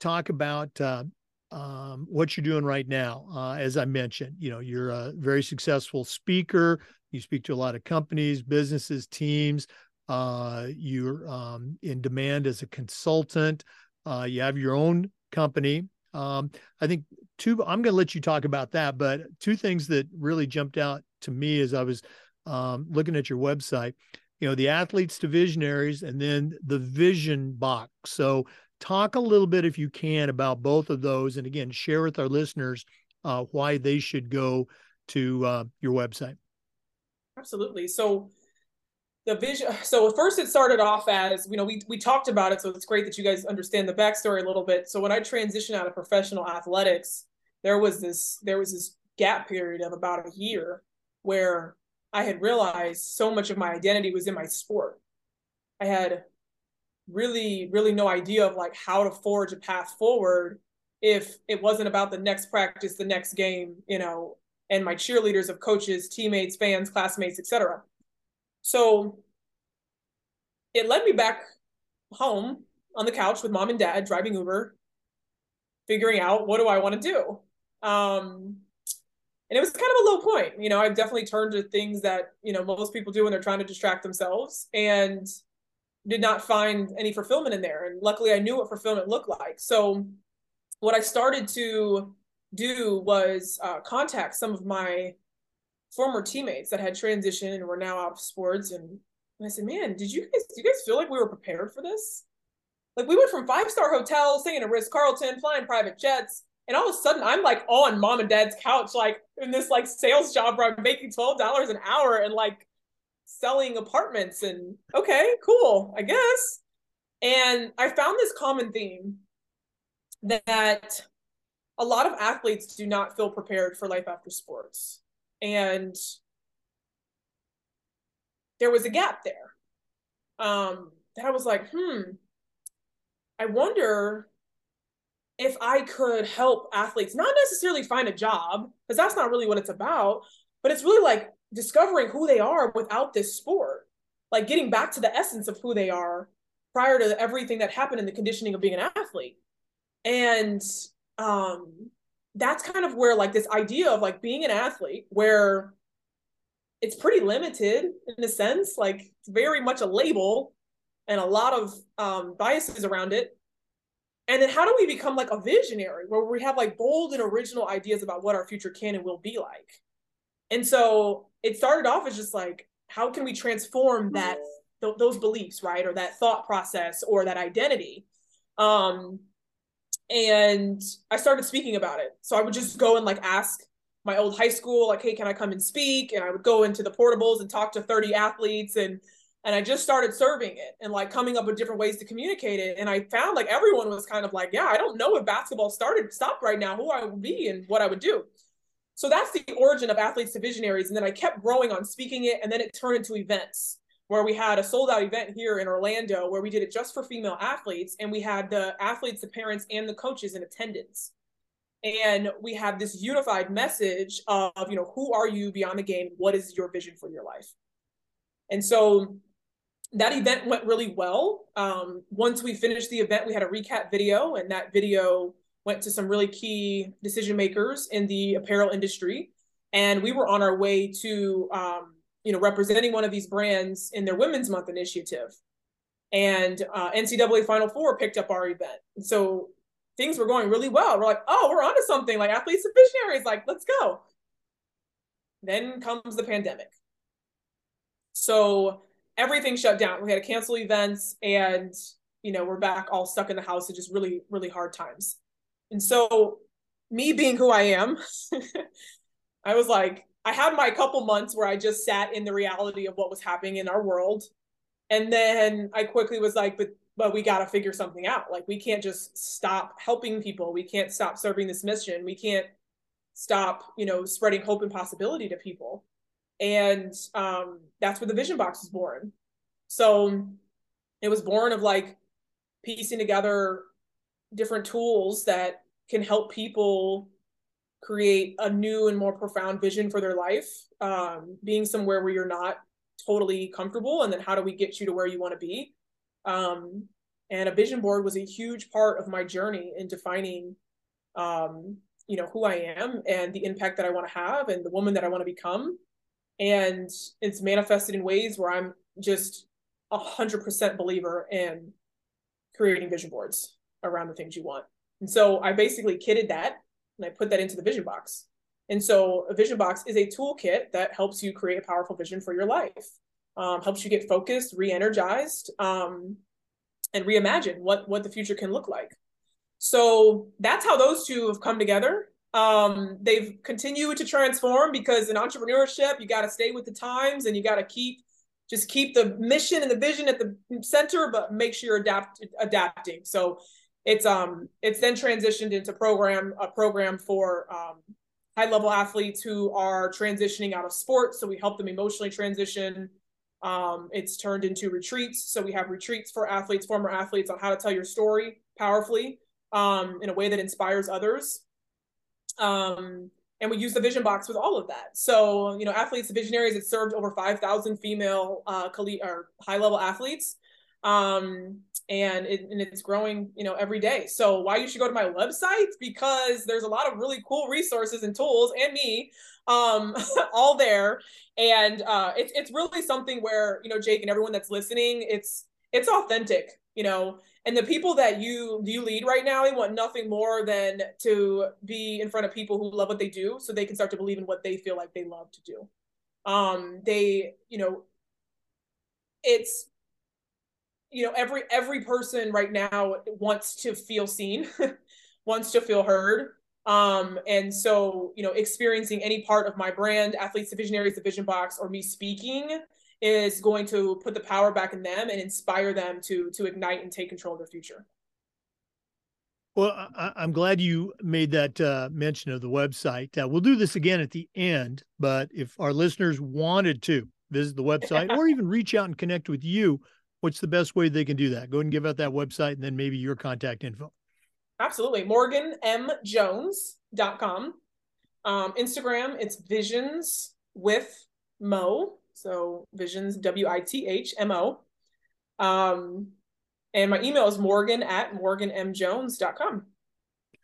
A: talk about uh, um, what you're doing right now. Uh, as I mentioned, you know, you're a very successful speaker, you speak to a lot of companies, businesses, teams. Uh, you're um, in demand as a consultant. Uh, you have your own company. Um, I think two, I'm going to let you talk about that, but two things that really jumped out to me as I was um, looking at your website, you know, the athletes to visionaries and then the vision box. So, talk a little bit, if you can, about both of those. And again, share with our listeners uh, why they should go to uh, your website.
B: Absolutely. So the vision so first it started off as you know we, we talked about it so it's great that you guys understand the backstory a little bit so when i transitioned out of professional athletics there was this there was this gap period of about a year where i had realized so much of my identity was in my sport i had really really no idea of like how to forge a path forward if it wasn't about the next practice the next game you know and my cheerleaders of coaches, teammates, fans, classmates, etc. So it led me back home on the couch with mom and dad driving Uber, figuring out what do I want to do. Um, and it was kind of a low point. You know, I've definitely turned to things that, you know, most people do when they're trying to distract themselves and did not find any fulfillment in there. And luckily I knew what fulfillment looked like. So what I started to do was uh, contact some of my former teammates that had transitioned and were now out of sports. And, and I said, man, did you guys, do you guys feel like we were prepared for this? Like we went from five star hotels, staying at Ritz Carlton, flying private jets, and all of a sudden I'm like on mom and dad's couch, like in this like sales job where I'm making twelve dollars an hour and like selling apartments. And okay, cool, I guess. And I found this common theme that a lot of athletes do not feel prepared for life after sports. And there was a gap there. Um, that I was like, hmm, I wonder if I could help athletes not necessarily find a job, because that's not really what it's about, but it's really like discovering who they are without this sport, like getting back to the essence of who they are prior to everything that happened in the conditioning of being an athlete. And um, that's kind of where like this idea of like being an athlete, where it's pretty limited in a sense, like it's very much a label and a lot of um, biases around it. And then how do we become like a visionary where we have like bold and original ideas about what our future can and will be like? And so it started off as just like how can we transform that th- those beliefs right or that thought process or that identity? Um and i started speaking about it so i would just go and like ask my old high school like hey can i come and speak and i would go into the portables and talk to 30 athletes and and I just started serving it and like coming up with different ways to communicate it. And I found like everyone was kind of like, yeah, I don't know if basketball started stopped right now, who I would be and what I would do. So that's the origin of athletes to visionaries. And then I kept growing on speaking it, and then it turned into events where we had a sold out event here in Orlando where we did it just for female athletes, and we had the athletes, the parents, and the coaches in attendance. And we have this unified message of, you know, who are you beyond the game? What is your vision for your life? And so that event went really well. Um, once we finished the event, we had a recap video, and that video went to some really key decision makers in the apparel industry. And we were on our way to, um, you know, representing one of these brands in their Women's Month initiative. And uh, NCAA Final Four picked up our event. And so things were going really well. We're like, oh, we're onto something. Like athletes and visionaries, like, let's go. Then comes the pandemic. So everything shut down. We had to cancel events and you know, we're back all stuck in the house It's just really, really hard times. And so me being who I am, I was like, I had my couple months where I just sat in the reality of what was happening in our world. And then I quickly was like, but but we got to figure something out. Like we can't just stop helping people. We can't stop serving this mission. We can't stop, you know, spreading hope and possibility to people and um, that's where the vision box was born so it was born of like piecing together different tools that can help people create a new and more profound vision for their life um, being somewhere where you're not totally comfortable and then how do we get you to where you want to be? Um, and a vision board was a huge part of my journey in defining um, you know who i am and the impact that i want to have and the woman that i want to become. And it's manifested in ways where i'm just a hundred percent believer in creating vision boards around the things you want. And so i basically kitted that and i put that into the vision box. And so a vision box is a toolkit that helps you create a powerful vision for your life um, helps you get focused re-energized um, and reimagine what what the future can look like. So that's how those two have come together. Um, they've continued to transform because in entrepreneurship, you got to stay with the times and you got to keep just keep the mission and the vision at the center, but make sure you're adapt adapting. So it's um it's then transitioned into program a program for um, high level athletes who are transitioning out of sports. So we help them emotionally transition. Um, it's turned into retreats. So we have retreats for athletes, former athletes, on how to tell your story powerfully um, in a way that inspires others. Um, and we use the vision box with all of that. So, you know, athletes, visionaries, it served over 5,000 female uh, high level athletes. Um, and, it, and it's growing, you know, every day. So why you should go to my website? Because there's a lot of really cool resources and tools and me um, all there. And uh, it's, it's really something where, you know, Jake and everyone that's listening, it's, it's authentic, you know, and the people that you you lead right now they want nothing more than to be in front of people who love what they do so they can start to believe in what they feel like they love to do um they you know it's you know every every person right now wants to feel seen wants to feel heard um and so you know experiencing any part of my brand athletes the visionaries the vision box or me speaking is going to put the power back in them and inspire them to to ignite and take control of their future.
A: Well, I, am glad you made that uh, mention of the website. Uh, we'll do this again at the end, but if our listeners wanted to visit the website or even reach out and connect with you, what's the best way they can do that? Go ahead and give out that website and then maybe your contact info.
B: Absolutely. MorganMJones.com. Um, Instagram, it's visions with Mo. So visions, W I T H M O. Um, and my email is morgan at morganmjones.com.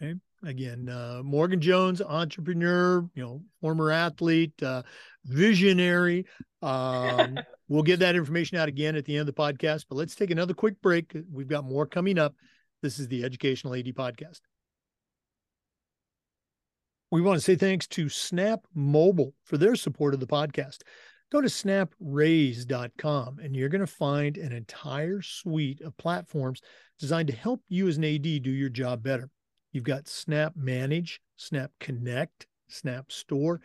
A: Okay. Again, uh, Morgan Jones, entrepreneur, you know, former athlete, uh, visionary. Um, we'll get that information out again at the end of the podcast, but let's take another quick break. We've got more coming up. This is the Educational AD Podcast. We want to say thanks to Snap Mobile for their support of the podcast. Go to snapraise.com and you're going to find an entire suite of platforms designed to help you as an AD do your job better. You've got Snap Manage, Snap Connect, Snap Store,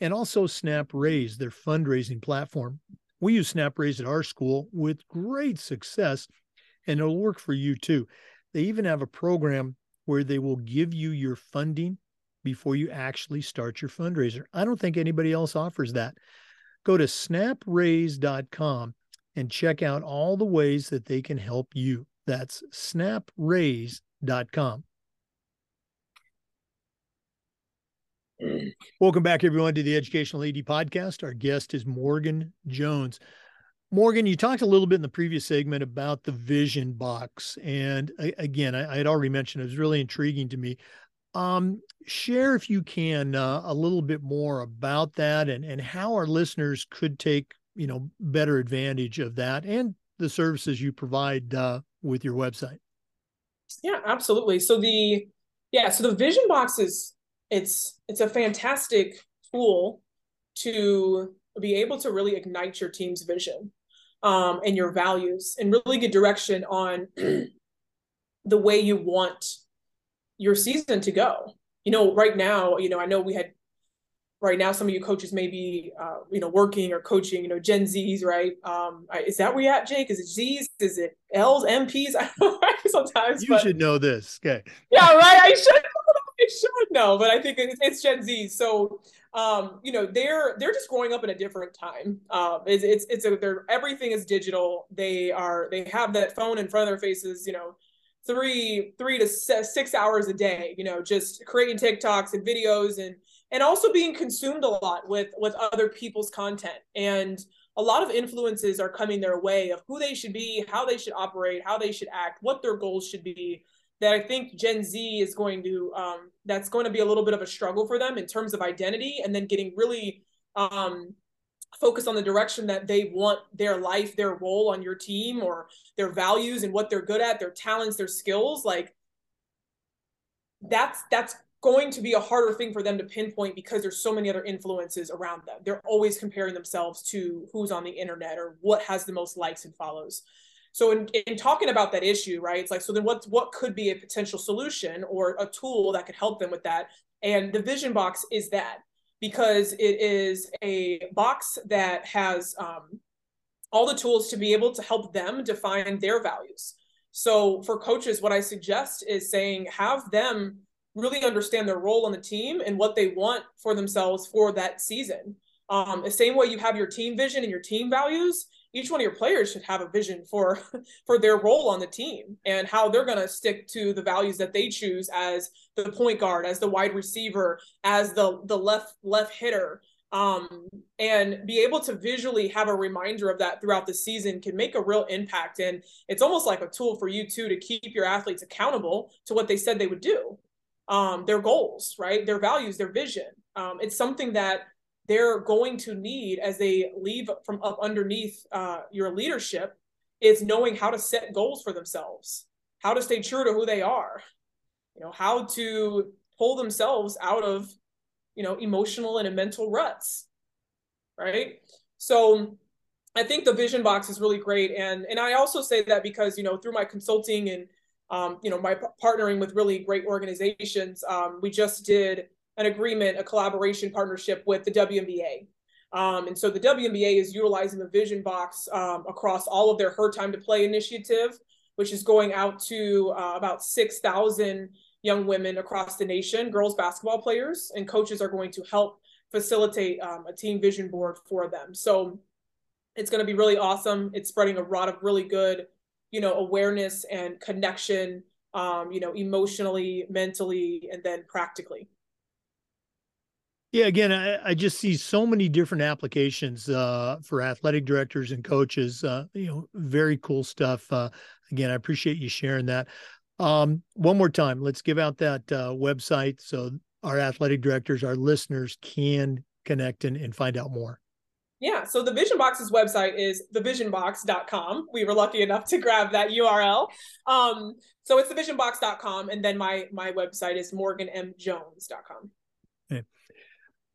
A: and also Snap Raise, their fundraising platform. We use SnapRaise at our school with great success, and it'll work for you too. They even have a program where they will give you your funding before you actually start your fundraiser. I don't think anybody else offers that. Go to snapraise.com and check out all the ways that they can help you. That's snapraise.com. Welcome back, everyone, to the Educational AD podcast. Our guest is Morgan Jones. Morgan, you talked a little bit in the previous segment about the vision box. And again, I, I had already mentioned it was really intriguing to me. Um, share, if you can, uh, a little bit more about that and, and how our listeners could take, you know, better advantage of that and the services you provide uh, with your website.
B: Yeah, absolutely. So the yeah, so the vision box is it's it's a fantastic tool to be able to really ignite your team's vision um, and your values and really get direction on the way you want your season to go. You know, right now, you know, I know we had right now some of you coaches may be uh, you know working or coaching you know gen z's right? Um is that where you at jake? Is it z's? Is it l's mps i don't know sometimes
A: you but, should know this. Okay.
B: Yeah right? I should should know, but I think it's, it's Gen Z. So, um, you know, they're they're just growing up in a different time. Um, it's it's it's a, they're everything is digital. They are they have that phone in front of their faces. You know, three three to six hours a day you know just creating tiktoks and videos and and also being consumed a lot with with other people's content and a lot of influences are coming their way of who they should be how they should operate how they should act what their goals should be that i think gen z is going to um, that's going to be a little bit of a struggle for them in terms of identity and then getting really um, focus on the direction that they want their life, their role on your team, or their values and what they're good at, their talents, their skills, like that's that's going to be a harder thing for them to pinpoint because there's so many other influences around them. They're always comparing themselves to who's on the internet or what has the most likes and follows. So in, in talking about that issue, right? It's like, so then what what could be a potential solution or a tool that could help them with that? And the vision box is that because it is a box that has um, all the tools to be able to help them define their values. So for coaches, what I suggest is saying have them really understand their role on the team and what they want for themselves for that season. Um, the same way you have your team vision and your team values, each one of your players should have a vision for for their role on the team and how they're going to stick to the values that they choose as the point guard as the wide receiver as the the left left hitter. Um, and be able to visually have a reminder of that throughout the season can make a real impact. And it's almost like a tool for you too to keep your athletes accountable to what they said they would do. Um, their goals right? Their values their vision. Um, it's something that they're going to need as they leave from up underneath uh, your leadership is knowing how to set goals for themselves, how to stay true to who they are, you know, how to pull themselves out of, you know, emotional and mental ruts, right? So I think the vision box is really great, and and I also say that because you know through my consulting and um, you know my partnering with really great organizations, um, we just did an agreement, a collaboration partnership with the WNBA. Um, and so the WNBA is utilizing the Vision Box um, across all of their Her Time to Play initiative, which is going out to uh, about 6,000 young women across the nation, girls basketball players, and coaches are going to help facilitate um, a team vision board for them. So It's going to be really awesome. It's spreading a lot of really good, you know, awareness and connection, um, you know, emotionally, mentally, and then practically.
A: Yeah, again, I, I, just see so many different applications uh, for athletic directors and coaches. Uh, you know, very cool stuff. Uh, again, I appreciate you sharing that. Um, one more time, let's give out that uh, website so our athletic directors, our listeners can connect and, and find out more.
B: Yeah, so the Vision Box's website is thevisionbox.com. We were lucky enough to grab that URL. Um, so it's thevisionbox.com, and then my my website is morganmjones.com.
A: Okay.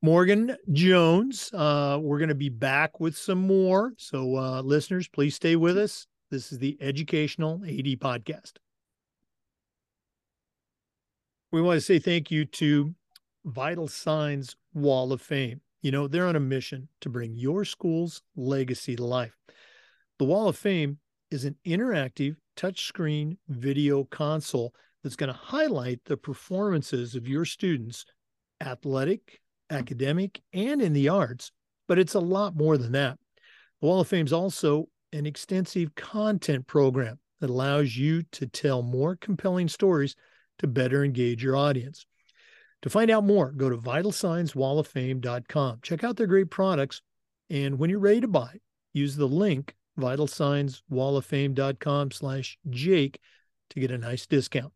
A: Morgan Jones. Uh, we're going to be back with some more. So, uh, listeners, please stay with us. This is the Educational AD Podcast. We want to say thank you to Vital Signs Wall of Fame. You know, they're on a mission to bring your school's legacy to life. The Wall of Fame is an interactive touchscreen video console that's going to highlight the performances of your students, athletic, academic, and in the arts, but it's a lot more than that. The Wall of Fame is also an extensive content program that allows you to tell more compelling stories to better engage your audience. To find out more, go to vitalsignswalloffame.com. Check out their great products. And when you're ready to buy, use the link vitalsignswalloffame.com slash Jake to get a nice discount.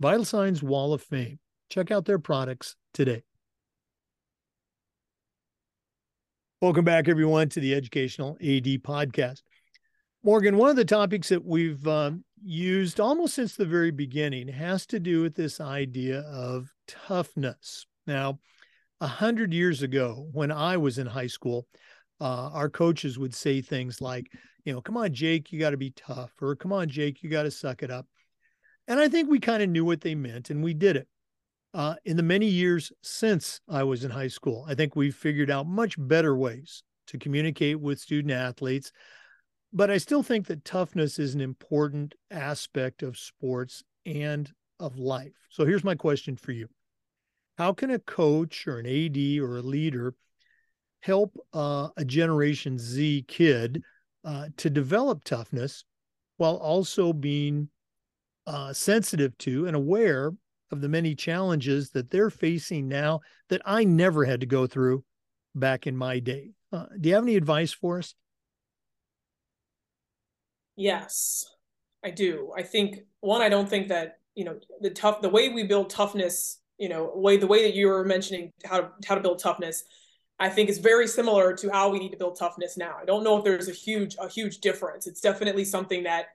A: Vital Signs Wall of Fame. Check out their products today. Welcome back, everyone, to the Educational AD Podcast. Morgan, one of the topics that we've um, used almost since the very beginning has to do with this idea of toughness. Now, a hundred years ago, when I was in high school, uh, our coaches would say things like, you know, come on, Jake, you got to be tough, or come on, Jake, you got to suck it up. And I think we kind of knew what they meant and we did it uh, in the many years since I was in high school. I think we've figured out much better ways to communicate with student athletes. But I still think that toughness is an important aspect of sports and of life. So here's my question for you How can a coach or an AD or a leader help uh, a Generation Z kid uh, to develop toughness while also being uh, sensitive to and aware of the many challenges that they're facing now that I never had to go through back in my day. Uh, do you have any advice for us?
B: Yes, I do. I think one, I don't think that you know the tough the way we build toughness. You know, way the way that you were mentioning how to how to build toughness. I think is very similar to how we need to build toughness now. I don't know if there's a huge a huge difference. It's definitely something that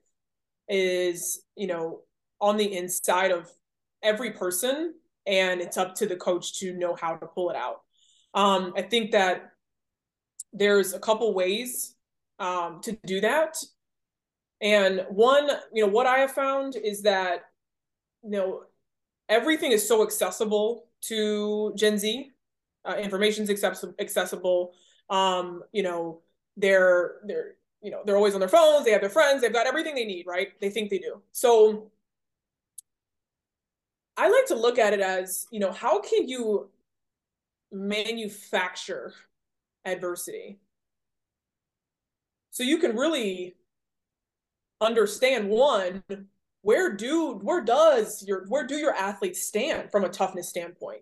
B: is you know on the inside of every person and it's up to the coach to know how to pull it out. Um, I think that there's a couple ways um, to do that. And one, you know, what I have found is that, you know, everything is so accessible to Gen Z. Uh, information's accessible. accessible. Um, you know, they're they're you know they're always on their phones. They have their friends. They've got everything they need, right? They think they do. So I like to look at it as, you know, how can you manufacture adversity? So you can really understand one, where do where does your where do your athletes stand from a toughness standpoint?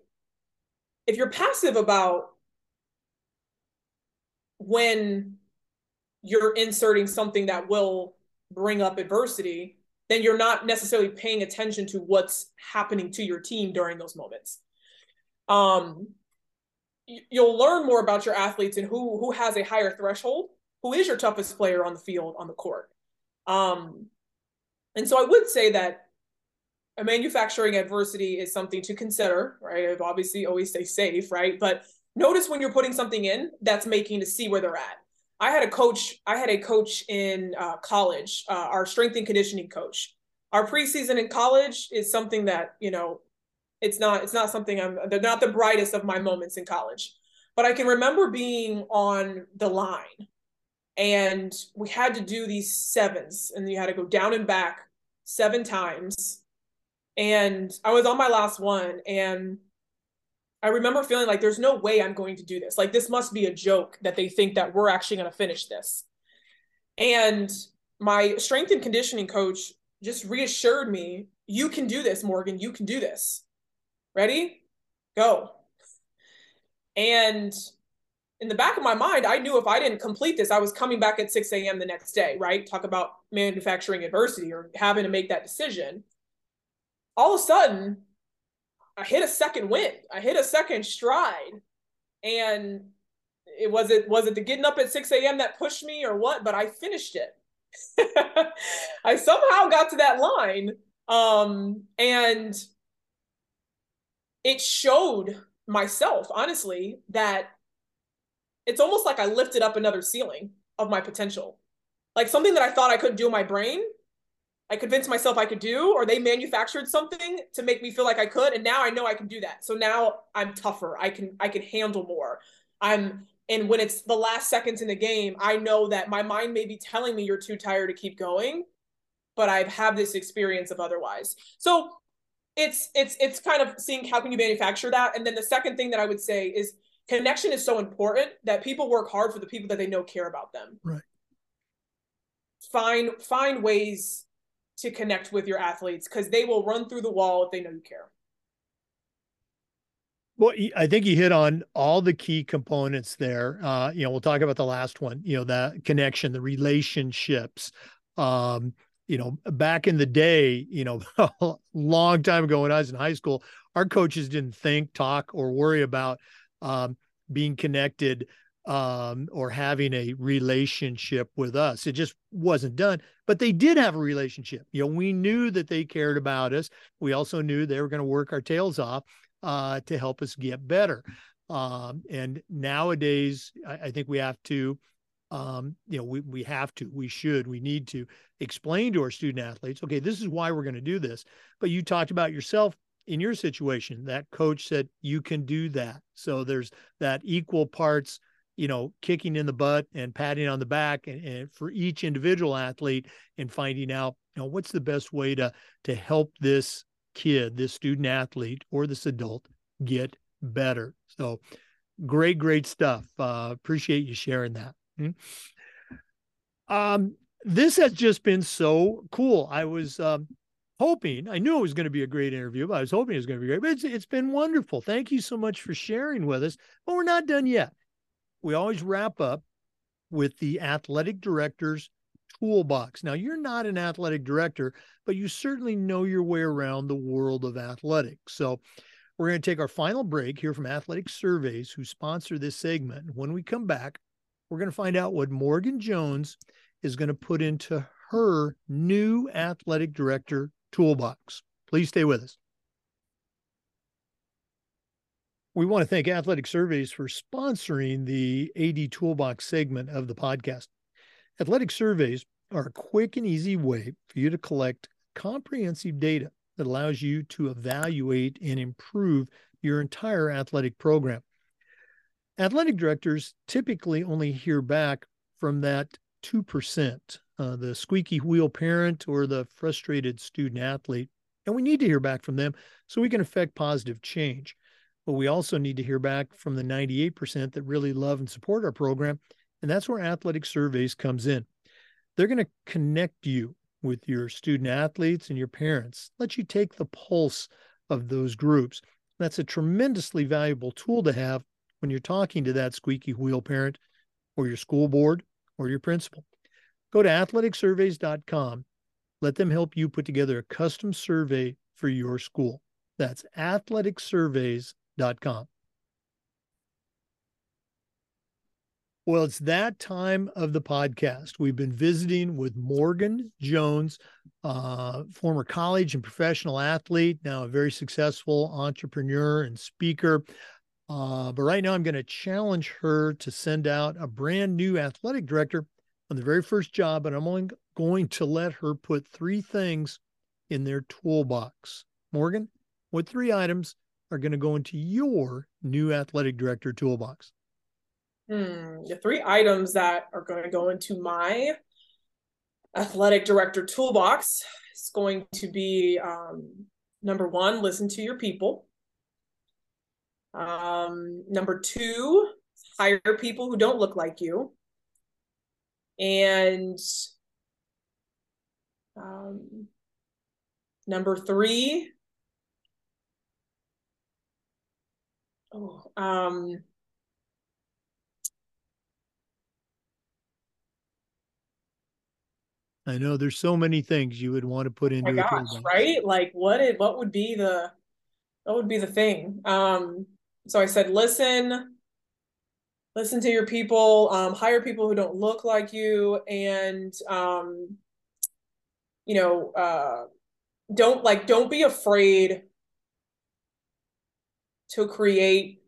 B: If you're passive about when you're inserting something that will bring up adversity, then you're not necessarily paying attention to what's happening to your team during those moments. Um, you'll learn more about your athletes and who who has a higher threshold, who is your toughest player on the field on the court. Um, and so I would say that a manufacturing adversity is something to consider, right? I've obviously always stay safe, right? But notice when you're putting something in that's making to see where they're at. I had a coach. I had a coach in uh, college, uh, our strength and conditioning coach. Our preseason in college is something that you know, it's not. It's not something I'm. They're not the brightest of my moments in college, but I can remember being on the line, and we had to do these sevens, and you had to go down and back seven times, and I was on my last one, and I remember feeling like there's no way I'm going to do this. Like this must be a joke that they think that we're actually going to finish this. And my strength and conditioning coach just reassured me you can do this, Morgan. You can do this. Ready? Go. And in the back of my mind, I knew if I didn't complete this, I was coming back at 6 a.m. the next day, right? Talk about manufacturing adversity or having to make that decision. All of a sudden, I hit a second wind. I hit a second stride. And it was it was it the getting up at 6 a.m. that pushed me or what? But I finished it. I somehow got to that line. Um, and it showed myself, honestly, that it's almost like I lifted up another ceiling of my potential. Like something that I thought I couldn't do in my brain, I convinced myself I could do, or they manufactured something to make me feel like I could, and now I know I can do that. So now I'm tougher. I can I can handle more. I'm and when it's the last seconds in the game, I know that my mind may be telling me you're too tired to keep going, but I've had this experience of otherwise. So it's it's it's kind of seeing how can you manufacture that. And then the second thing that I would say is connection is so important that people work hard for the people that they know care about them.
A: Right.
B: Find find ways to connect with your athletes because they will run through the wall if they know you care.
A: Well, I think you hit on all the key components there. Uh, you know, we'll talk about the last one. You know, the connection, the relationships. Um, you know, back in the day, you know, a long time ago when I was in high school, our coaches didn't think, talk, or worry about um, being connected um, or having a relationship with us. It just wasn't done. But they did have a relationship. You know, we knew that they cared about us. We also knew they were going to work our tails off uh, to help us get better. Um, and nowadays, I, I, think we have to, um, you know, we, we have to, we should, we need to explain to our student athletes, okay, this is why we're going to do this. But you talked about yourself in your situation, that coach said you can do that. So there's that equal parts, you know, kicking in the butt and patting on the back, and, and for each individual athlete, and finding out, you know, what's the best way to to help this kid, this student athlete, or this adult get better. So great, great stuff. Uh, appreciate you sharing that. Mm-hmm. Um, this has just been so cool. I was um, hoping, I knew it was going to be a great interview, but I was hoping it was going to be great. But it's, it's been wonderful. Thank you so much for sharing with us. But we're not done yet. We always wrap up with the athletic director's toolbox. Now, you're not an athletic director, but you certainly know your way around the world of athletics. So, we're going to take our final break here from Athletic Surveys, who sponsor this segment. When we come back, we're going to find out what Morgan Jones is going to put into her new athletic director toolbox. Please stay with us. We want to thank Athletic Surveys for sponsoring the AD Toolbox segment of the podcast. Athletic Surveys are a quick and easy way for you to collect comprehensive data that allows you to evaluate and improve your entire athletic program. Athletic directors typically only hear back from that 2% uh, the squeaky wheel parent or the frustrated student athlete. And we need to hear back from them so we can affect positive change. But we also need to hear back from the 98% that really love and support our program. And that's where athletic surveys comes in. They're going to connect you with your student athletes and your parents, let you take the pulse of those groups. That's a tremendously valuable tool to have when you're talking to that squeaky wheel parent or your school board or your principal. Go to athleticsurveys.com. Let them help you put together a custom survey for your school. That's athleticsurveys.com. Well, it's that time of the podcast. We've been visiting with Morgan Jones, uh, former college and professional athlete, now a very successful entrepreneur and speaker. Uh, but right now, I'm going to challenge her to send out a brand new athletic director on the very first job, and I'm only going to let her put three things in their toolbox. Morgan, what three items are going to go into your new athletic director toolbox?
B: Hmm, the three items that are going to go into my athletic director toolbox is going to be um, number one, listen to your people. Um, number two, hire people who don't look like you. And um, number three, oh, um,
A: I know there's so many things you would want to put into
B: my
A: a
B: gosh, right? Like what it, what would be the what would be the thing? Um, so I said, listen, listen to your people, um, hire people who don't look like you, and um, you know, uh, don't like don't be afraid to create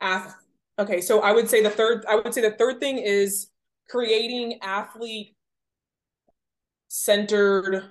B: ath- okay so i would say the third i would say the third thing is creating athlete centered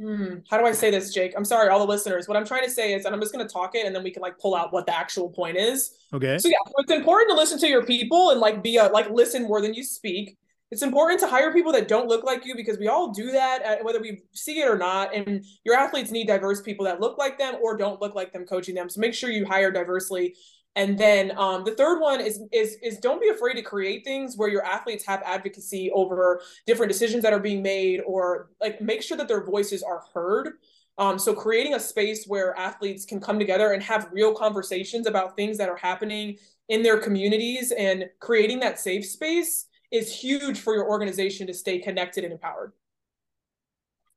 B: Hmm. How do I say this, Jake? I'm sorry, all the listeners. What I'm trying to say is, and I'm just going to talk it, and then we can like pull out what the actual point is.
A: Okay.
B: So yeah, so it's important to listen to your people and like be a like listen more than you speak. It's important to hire people that don't look like you because we all do that, uh, whether we see it or not. And your athletes need diverse people that look like them or don't look like them coaching them. So make sure you hire diversely and then um, the third one is is is don't be afraid to create things where your athletes have advocacy over different decisions that are being made, or like make sure that their voices are heard. Um, so creating a space where athletes can come together and have real conversations about things that are happening in their communities, and creating that safe space is huge for your organization to stay connected and empowered.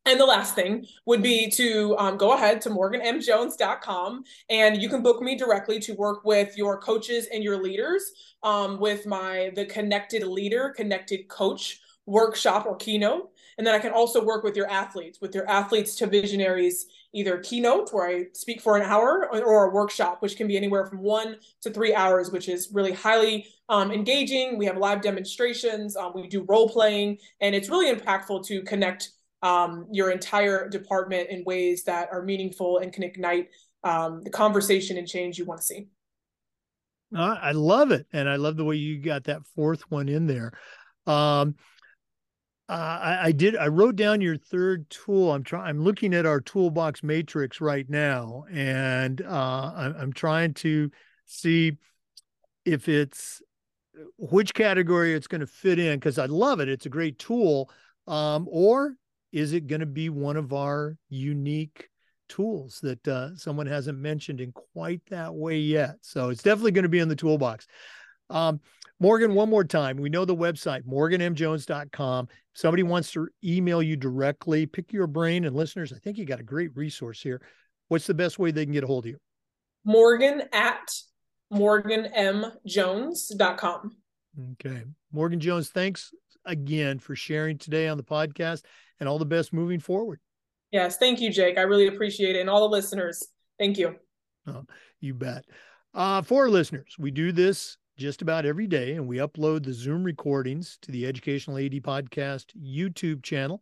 B: And the last thing would be to um, go ahead to morganmjones.com and you can book me directly to work with your coaches and your leaders um, with my the Connected Leader, Connected Coach workshop or keynote. And then I can also work with your athletes, with your athletes to visionaries, either keynote where I speak for an hour or, or a workshop, which can be anywhere from one to three hours, which is really highly um, engaging. We have live demonstrations, um, we do role playing, and it's really impactful to connect um, your entire department in ways that are meaningful and can ignite um, the conversation and change you want to see.
A: I love it, and I love the way you got that fourth one in there. Um, uh, I, I, did. I wrote down your third tool. I'm trying. I'm looking at our toolbox matrix right now, and uh, I'm, I'm trying to see if it's which category it's going to fit in because I love it. It's a great tool. Um, or is it going to be one of our unique tools that uh, someone hasn't mentioned in quite that way yet? So it's definitely going to be in the toolbox. Um, Morgan, one more time. We know the website, morganmjones.com. If somebody wants to email you directly, pick your brain. And listeners, I think you got a great resource here. What's the best way they can get a hold of you?
B: Morgan at morganmjones.com.
A: Okay. Morgan Jones, thanks again for sharing today on the podcast and all the best moving forward.
B: Yes, thank you, Jake. I really appreciate it. And all the listeners, thank you.
A: Oh, you bet. Uh, for listeners, we do this just about every day and we upload the Zoom recordings to the Educational AD Podcast YouTube channel.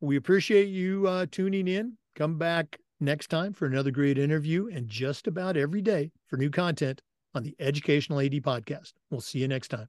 A: We appreciate you uh, tuning in. Come back next time for another great interview and just about every day for new content on the Educational AD Podcast. We'll see you next time.